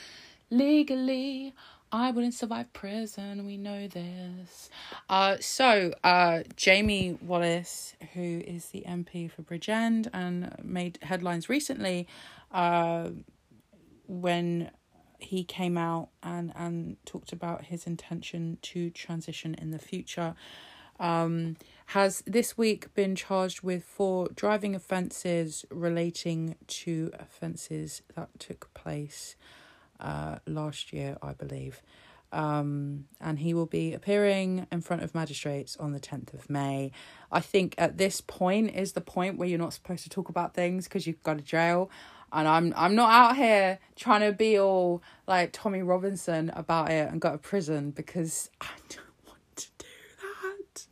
legally. I wouldn't survive prison. We know this. Uh, so uh, Jamie Wallis, who is the MP for Bridgend and made headlines recently, uh, when he came out and and talked about his intention to transition in the future. Um, has this week been charged with four driving offences relating to offences that took place uh, last year, I believe. Um, and he will be appearing in front of magistrates on the 10th of May. I think at this point is the point where you're not supposed to talk about things because you've got to jail. And I'm I'm not out here trying to be all like Tommy Robinson about it and go to prison because *laughs* I don't want to do that.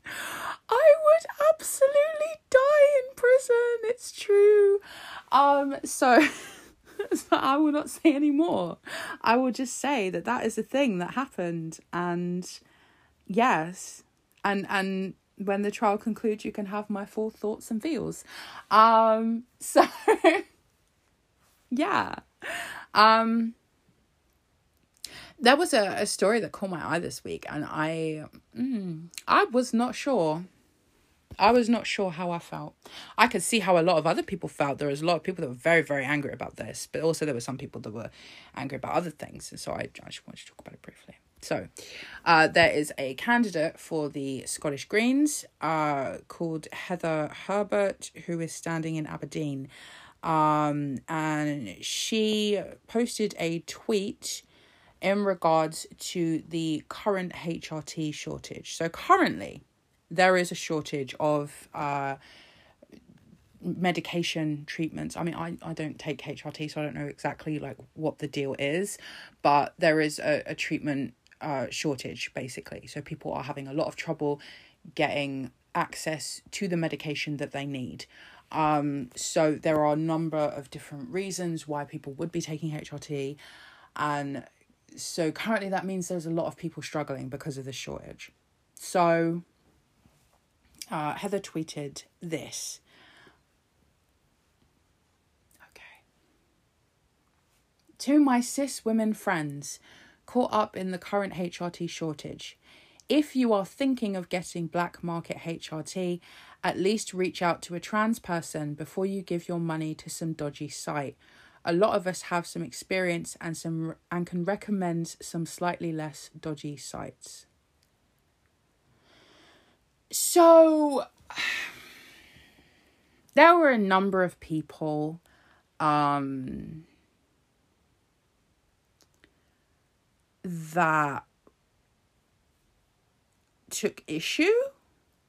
I would absolutely die in prison. It's true. Um so *laughs* *laughs* so I will not say any more. I will just say that that is the thing that happened, and yes, and and when the trial concludes, you can have my full thoughts and feels. Um, *laughs* so yeah, um, there was a, a story that caught my eye this week, and I mm, I was not sure I was not sure how I felt. I could see how a lot of other people felt. There was a lot of people that were very, very angry about this, but also there were some people that were angry about other things. And so I, I just wanted to talk about it briefly. So, uh, there is a candidate for the Scottish Greens uh, called Heather Herbert, who is standing in Aberdeen. Um, and she posted a tweet in regards to the current HRT shortage. So, currently, there is a shortage of uh, medication treatments. I mean, I, I don't take HRT, so I don't know exactly like what the deal is, but there is a, a treatment uh, shortage basically. So people are having a lot of trouble getting access to the medication that they need. Um, so there are a number of different reasons why people would be taking HRT, and so currently that means there's a lot of people struggling because of the shortage. So uh, Heather tweeted this. Okay. To my cis women friends caught up in the current HRT shortage, if you are thinking of getting black market HRT, at least reach out to a trans person before you give your money to some dodgy site. A lot of us have some experience and some and can recommend some slightly less dodgy sites. So *sighs* there were a number of people um that took issue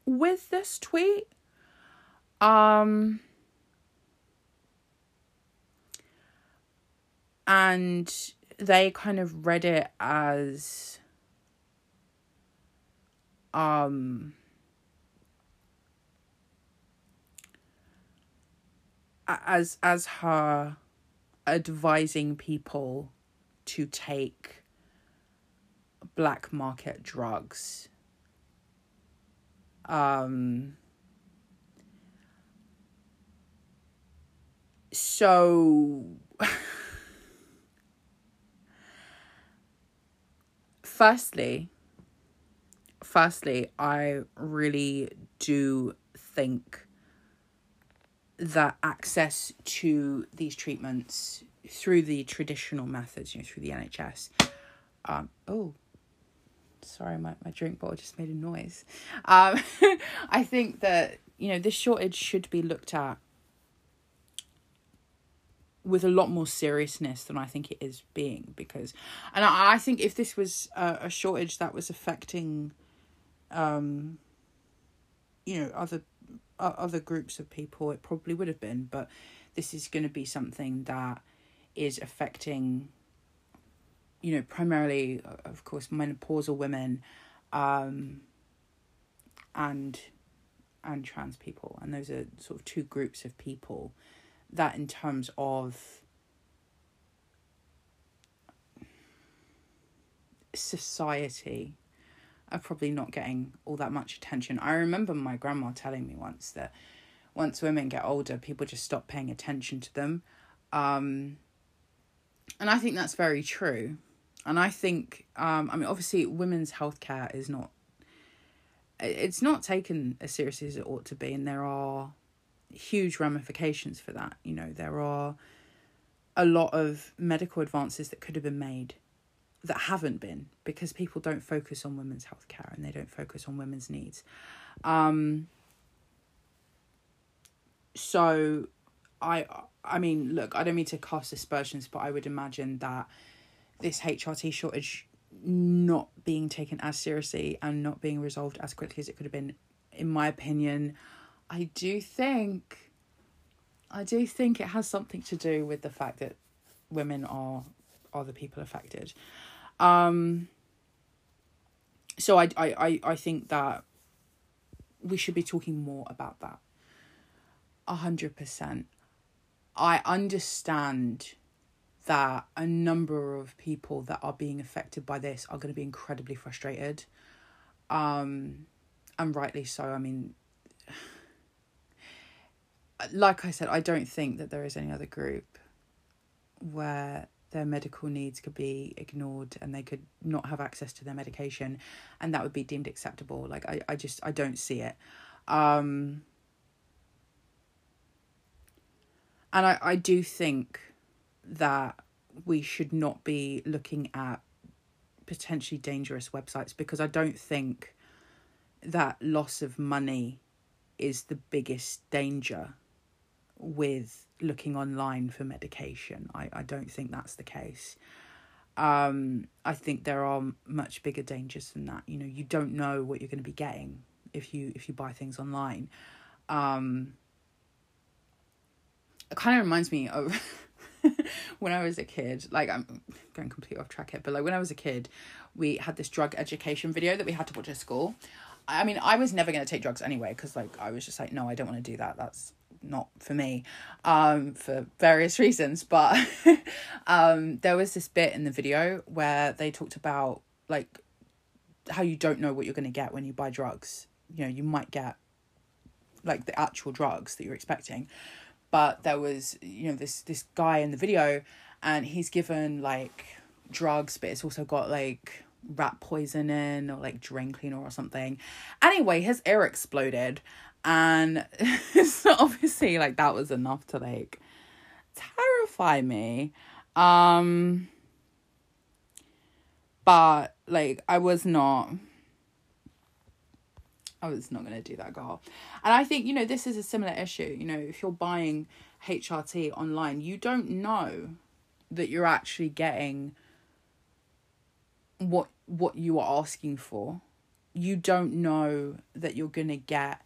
with this tweet. Um, and they kind of read it as um as as her advising people to take black market drugs um so *laughs* firstly firstly i really do think that access to these treatments through the traditional methods you know through the nhs um oh sorry my, my drink bottle just made a noise. Um *laughs* i think that you know this shortage should be looked at with a lot more seriousness than i think it is being because and i, I think if this was a, a shortage that was affecting um you know other other groups of people it probably would have been but this is going to be something that is affecting you know, primarily, of course, menopausal women, um, and and trans people, and those are sort of two groups of people that, in terms of society, are probably not getting all that much attention. I remember my grandma telling me once that once women get older, people just stop paying attention to them. Um, and I think that's very true. And I think, um, I mean, obviously, women's healthcare is not, it's not taken as seriously as it ought to be. And there are huge ramifications for that. You know, there are a lot of medical advances that could have been made that haven't been because people don't focus on women's healthcare and they don't focus on women's needs. Um, so I I mean, look, I don't mean to cast aspersions, but I would imagine that this HRT shortage not being taken as seriously and not being resolved as quickly as it could have been, in my opinion, I do think I do think it has something to do with the fact that women are the people affected. Um so I I I, I think that we should be talking more about that. A hundred percent. I understand that a number of people that are being affected by this are going to be incredibly frustrated. Um, and rightly so. I mean, *sighs* like I said, I don't think that there is any other group where their medical needs could be ignored and they could not have access to their medication and that would be deemed acceptable. Like, I, I just, I don't see it. Um, and I, I do think that we should not be looking at potentially dangerous websites because I don't think that loss of money is the biggest danger with looking online for medication. I, I don't think that's the case. Um, I think there are much bigger dangers than that. You know, you don't know what you're going to be getting if you if you buy things online. Um, it kind of reminds me of *laughs* when I was a kid, like I'm going completely off track here, but like when I was a kid, we had this drug education video that we had to watch at school. I mean, I was never going to take drugs anyway because like I was just like, no, I don't want to do that. That's not for me, um, for various *laughs* reasons. But *laughs* um, there was this bit in the video where they talked about like how you don't know what you're going to get when you buy drugs. You know, you might get like the actual drugs that you're expecting, but there was you know this this guy in the video, and he's given like drugs, but it's also got like rat poison in or like drain cleaner or something. Anyway, his ear exploded and *laughs* so obviously like that was enough to like terrify me. Um but like I was not I was not going to do that, girl. And I think, you know, this is a similar issue. You know, if you're buying HRT online, you don't know that you're actually getting what what you are asking for. You don't know that you're going to get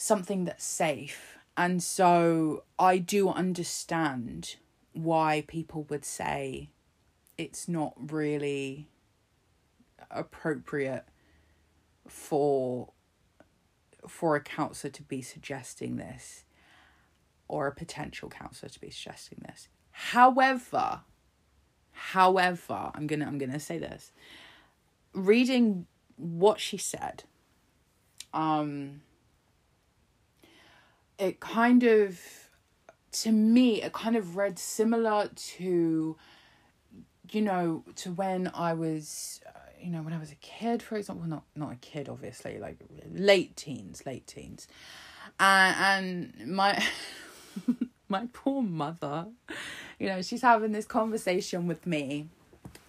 something that's safe. And so I do understand why people would say it's not really appropriate for for a counselor to be suggesting this or a potential counselor to be suggesting this. However, however, I'm going to I'm going to say this. Reading what she said um it kind of to me it kind of read similar to you know to when i was uh, you know when i was a kid for example not not a kid obviously like late teens late teens. And and my *laughs* my poor mother you know she's having this conversation with me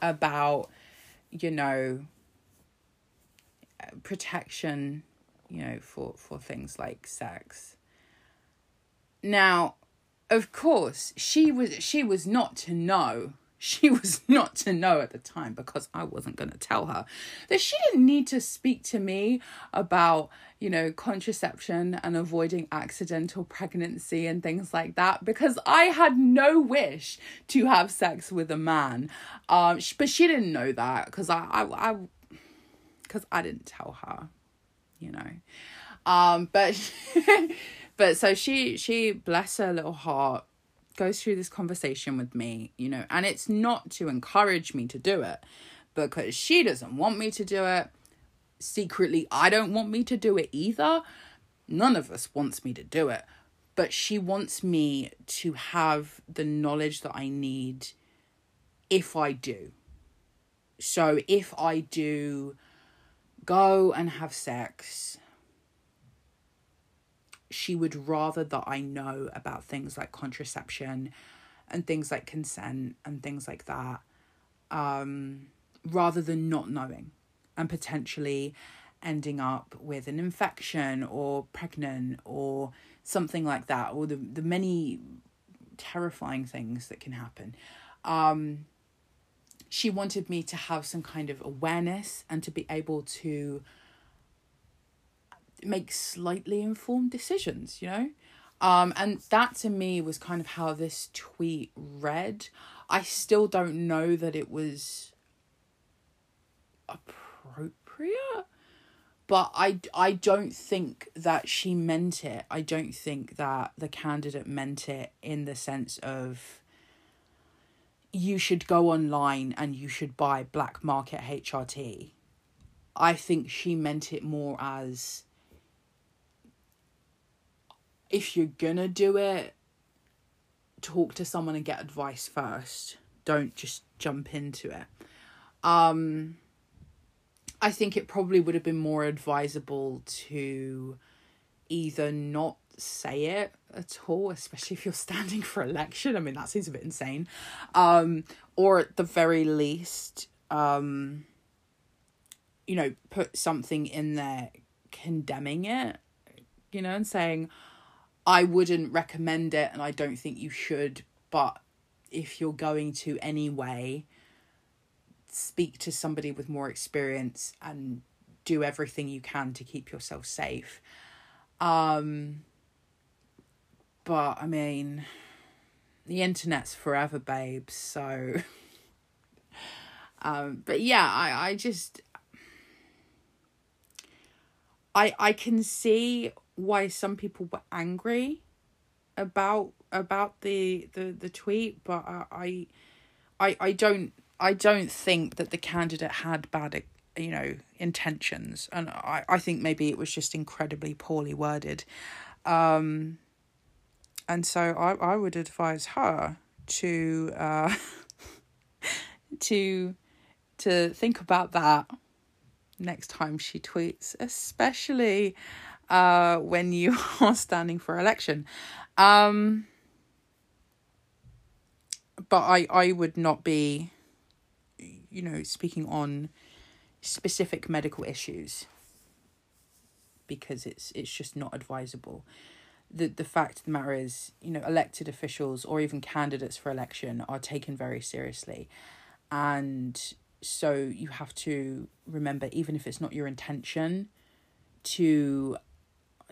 about you know protection you know for for things like sex now, of course, she was she was not to know. *laughs* She was not to know at the time because I wasn't going to tell her that she didn't need to speak to me about, you know, contraception and avoiding accidental pregnancy and things like that because I had no wish to have sex with a man. Um, but she didn't know that because I, I, I, because I didn't tell her, you know. Um, but *laughs* but so she she bless her little heart goes through this conversation with me you know and it's not to encourage me to do it because she doesn't want me to do it. Secretly i don't want me to do it either. None of us wants me to do it but she wants me to have the knowledge that i need if i do. So if i do go and have sex she would rather that I know about things like contraception and things like consent and things like that um, rather than not knowing and potentially ending up with an infection or pregnant or something like that or the, the many terrifying things that can happen. Um, she wanted me to have some kind of awareness and to be able to make slightly informed decisions, you know? Um, and that to me was kind of how this tweet read. I still don't know that it was appropriate, but I, I don't think that she meant it. I don't think that the candidate meant it in the sense of you should go online and you should buy black market HRT. I think she meant it more as if you're gonna do it, talk to someone and get advice first. Don't just jump into it. Um, I think it probably would have been more advisable to either not say it at all, especially if you're *laughs* standing for election. I mean, that seems a bit insane. Um, or at the very least, um, you know, put something in there condemning it, you know, and saying, I wouldn't recommend it and I don't think you should, but if you're going to anyway, speak to somebody with more experience and do everything you can to keep yourself safe. Um but I mean the internet's forever, babes, so *laughs* um but yeah, I I just I I can see why some people were angry about about the the the tweet, but I I I don't I don't think that the candidate had bad you know intentions. And I, I think maybe it was just incredibly poorly worded. Um and so I, I would advise her to uh *laughs* to to think about that next time she tweets especially uh when you *laughs* are standing for election um but I I would not be you know speaking on specific medical issues because it's it's just not advisable. The the fact of the matter is, you know, elected officials or even candidates for election are taken very seriously. And so you have to remember even if it's not your intention to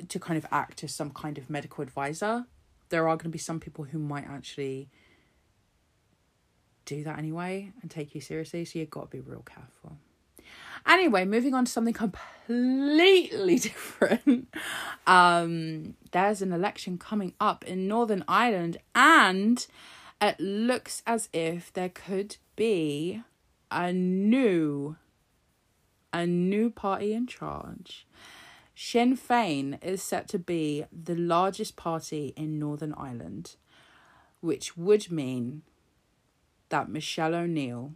to kind of act as some kind of medical advisor, there are going to be some people who might actually do that anyway and take you seriously, so you've got to be real careful. Anyway, moving on to something completely *laughs* different. Um, there's an election coming up in Northern Ireland, and it looks as if there could be a new a new party in charge. Sinn Féin is set to be the largest party in Northern Ireland, which would mean that Michelle O'Neill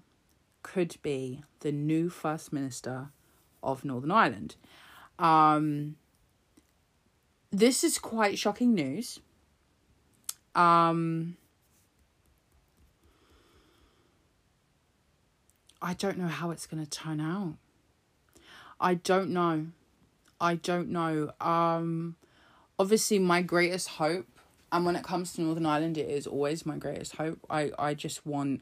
could be the new First Minister of Northern Ireland. Um, this is quite shocking news. Um, I don't know how it's going to turn out. I don't know. I don't know. Um, obviously, my greatest hope, and when it comes to Northern Ireland, it is always my greatest hope. I, I just want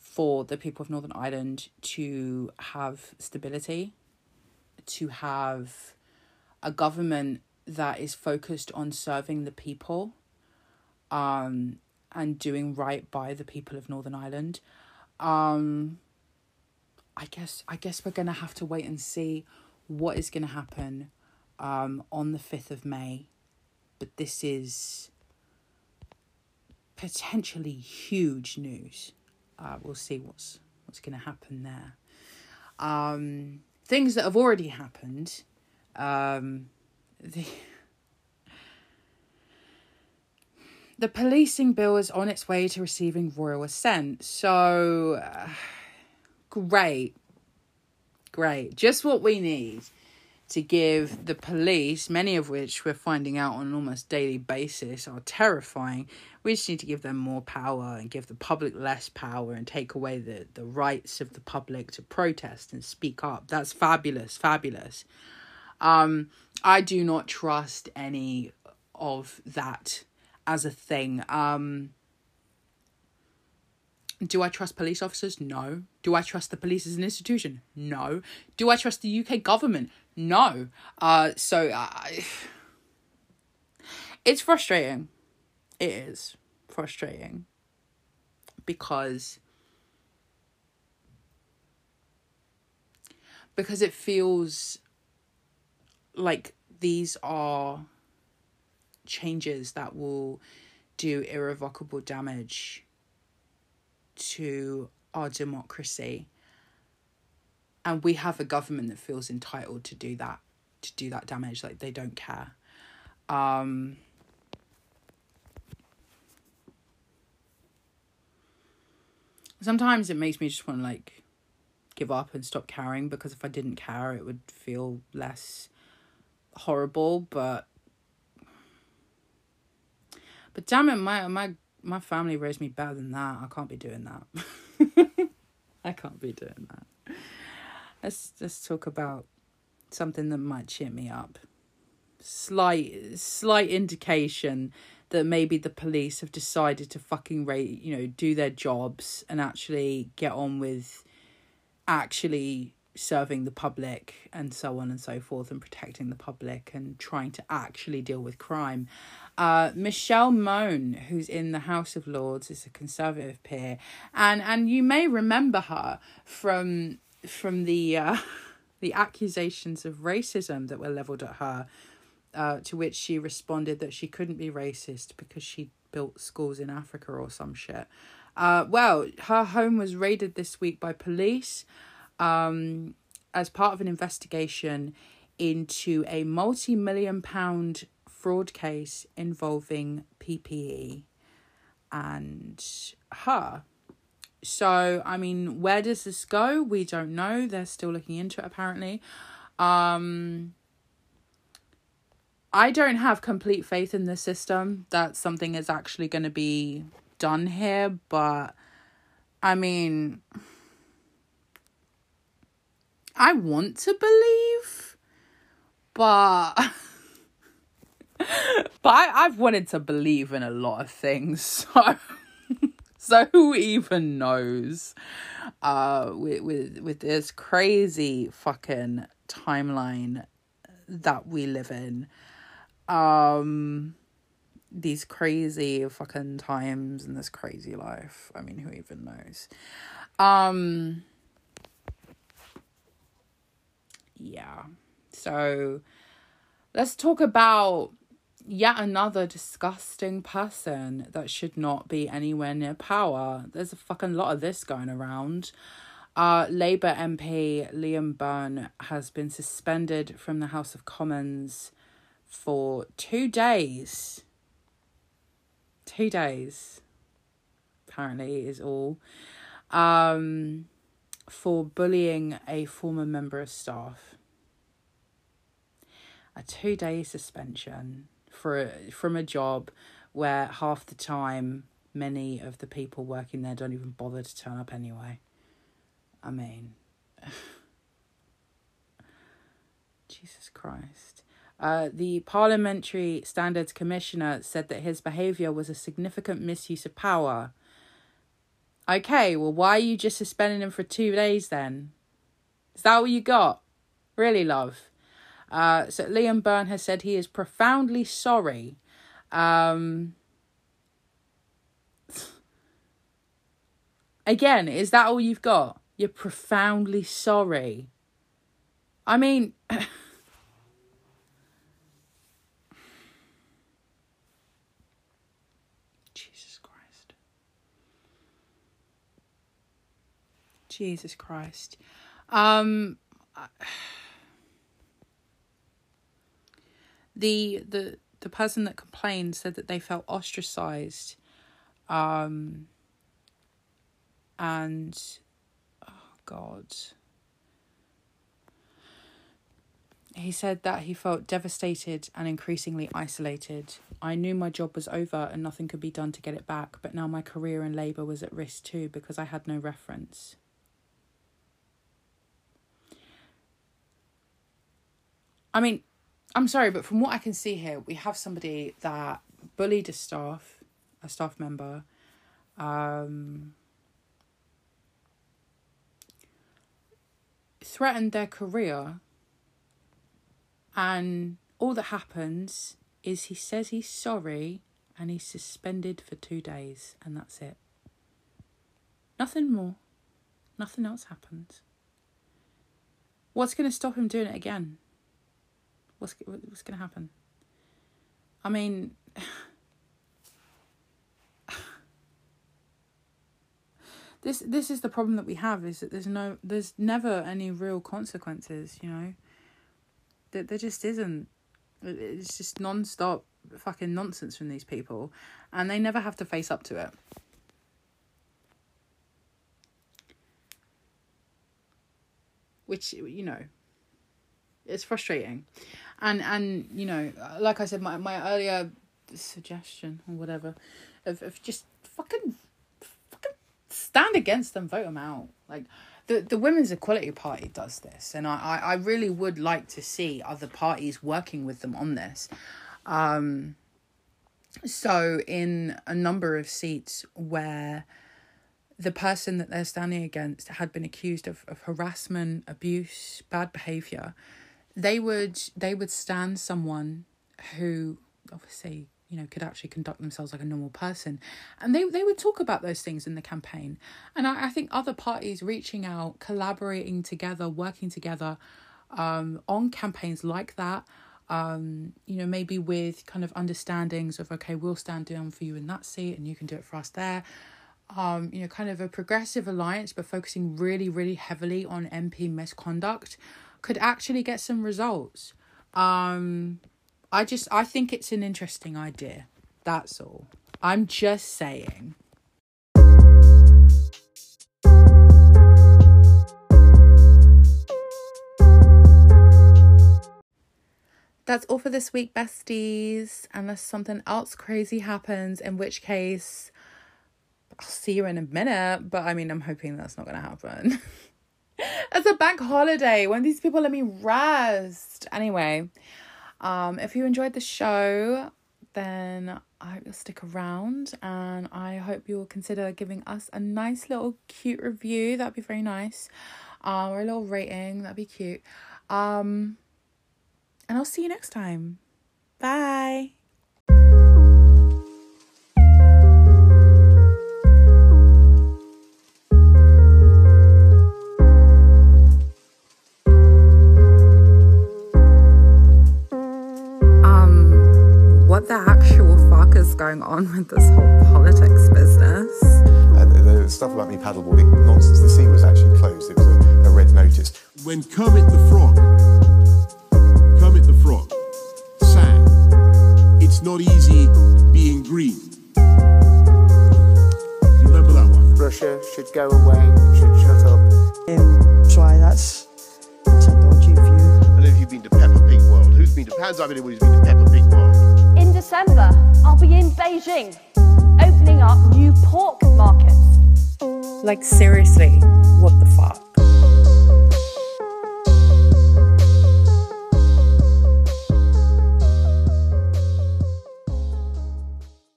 for the people of Northern Ireland to have stability, to have a government that is focused on serving the people um, and doing right by the people of Northern Ireland. Um, I guess I guess we're gonna have to wait and see what is gonna happen um, on the fifth of May, but this is potentially huge news uh, we'll see what's what's going to happen there. Um, things that have already happened. Um, the *laughs* the policing bill is on its way to receiving royal assent. So uh, great, great, just what we need to give the police, many of which we're finding out on an almost daily basis are terrifying. We just need to give them more power and give the public less power and take away the, the rights of the public to protest and speak up. That's fabulous, fabulous. Um, I do not trust any of that as a thing. Um, do I trust police officers? No. Do I trust the police as an institution? No. Do I trust the UK government? No. Uh, so I. *sighs* It's frustrating. It is frustrating because because it feels like these are changes that will do irrevocable damage to our democracy. And we have a government that feels entitled to do that to do that damage like they don't care. Um sometimes it makes me just want to like give up and stop caring because if I didn't care it would feel less horrible but but damn it my my my family raised me better than that. I can't be doing that. *laughs* I can't be doing that. Let's let's talk about something that might cheer me up. Slight slight indication that maybe the police have decided to fucking rate you know do their jobs and actually get on with actually serving the public and so on and so forth and protecting the public and trying to actually deal with crime. Uh, Michelle Mone, who's in the House of Lords, is a Conservative peer, and and you may remember her from from the uh, *laughs* the accusations of racism that were leveled at her uh, to which she responded that she couldn't be racist because she built schools in Africa or some shit. Uh, well, her home was raided this week by police um, as part of an investigation into a multi million pound fraud case involving PPE and her. So, I mean, where does this go? We don't know. They're still looking into it, apparently. Um, I don't have complete faith in the system that something is actually going to be done here, but I mean, I want to believe, but. *laughs* but I, I've wanted to believe in a lot of things, *laughs* so so who even knows? Uh, with with with this crazy fucking timeline that we live in, um, these crazy fucking times and this crazy life. I mean, who even knows? Um, yeah. So let's talk about yet another disgusting person that should not be anywhere near power. There's a fucking lot of this going around. Uh, Labour MP Liam Byrne has been suspended from the House of Commons for two days. Two days, apparently, is all. Um, for bullying a former member of staff. A two day suspension for a, from a job where half the time many of the people working there don't even bother to turn up anyway. I mean, *laughs* Jesus Christ. Uh, the Parliamentary Standards Commissioner said that his behaviour was a significant misuse of power. Okay, well, why are you just suspending him for two days then? Is that what you got? Really, love? Uh, so Liam Byrne has said he is profoundly sorry. Um, *sighs* again, is that all you've got? You're profoundly sorry. I mean, *clears throat* Jesus Christ. Jesus Christ. Um. *sighs* the the the person that complained said that they felt ostracized um and oh god he said that he felt devastated and increasingly isolated. I knew my job was over and nothing could be done to get it back, but now my career in Labour was at risk too because I had no reference. I mean, I'm sorry, but from what I can see here, we have somebody that bullied a staff, a staff member, um, threatened their career, and all that happens is he says he's sorry and he's suspended for two days, and that's it. Nothing more. Nothing else happens. What's going to stop him doing it again? What's what's going to happen? I mean, *sighs* this this is the problem that we have is that there's no there's never any real consequences. You know, that there just isn't. It's just non-stop fucking nonsense from these people, and they never have to face up to it. Which you know, it's frustrating. And and you know like i said my, my earlier suggestion or whatever of, of just fucking fucking stand against them vote them out. Like the the women's equality party does this and i i really would like to see other parties working with them on this. Um so in a number of seats where the person that they're standing against had been accused of, of harassment abuse bad behavior they would they would stand someone who obviously you know could actually conduct themselves like a normal person. And they they would talk about those things in the campaign. And i, I think other parties reaching out collaborating together working together um, on campaigns like that um, you know, maybe with kind of understandings of, okay, we'll stand down for you in that seat and you can do it for us there. Um, you know, kind of a progressive alliance, but focusing really, really heavily on MP misconduct could actually get some results. Um, I just, I think it's an interesting idea. That's all. I'm just saying. That's all for this week, besties. Unless something else crazy happens, in which case I'll see you in a minute. But I mean, I'm hoping that's not going to happen. *laughs* *laughs* it's a bank holiday. When these people let me rest. Anyway, um, if you enjoyed the show, then I hope you'll stick around and I hope you'll consider giving us a nice little cute review. That'd be very nice. Um, or a little rating. That'd be cute. Um, and I'll see you next time. Bye. Fuck going on with this whole politics business? Uh, the, the stuff about me paddleboarding, nonsense. The sea was actually closed. It was a, a red notice. When Kermit the Frog, Kermit the Frog, sang, It's not easy being green. You remember that one? Russia should go away, should shut up. Um, so aye, that's, that's a dodgy view. I don't know if you've been to Peppa Pig World. Who's been to, hands up anyone who's been to Peppa Pig World? December, I'll be in Beijing, opening up new pork markets. Like, seriously,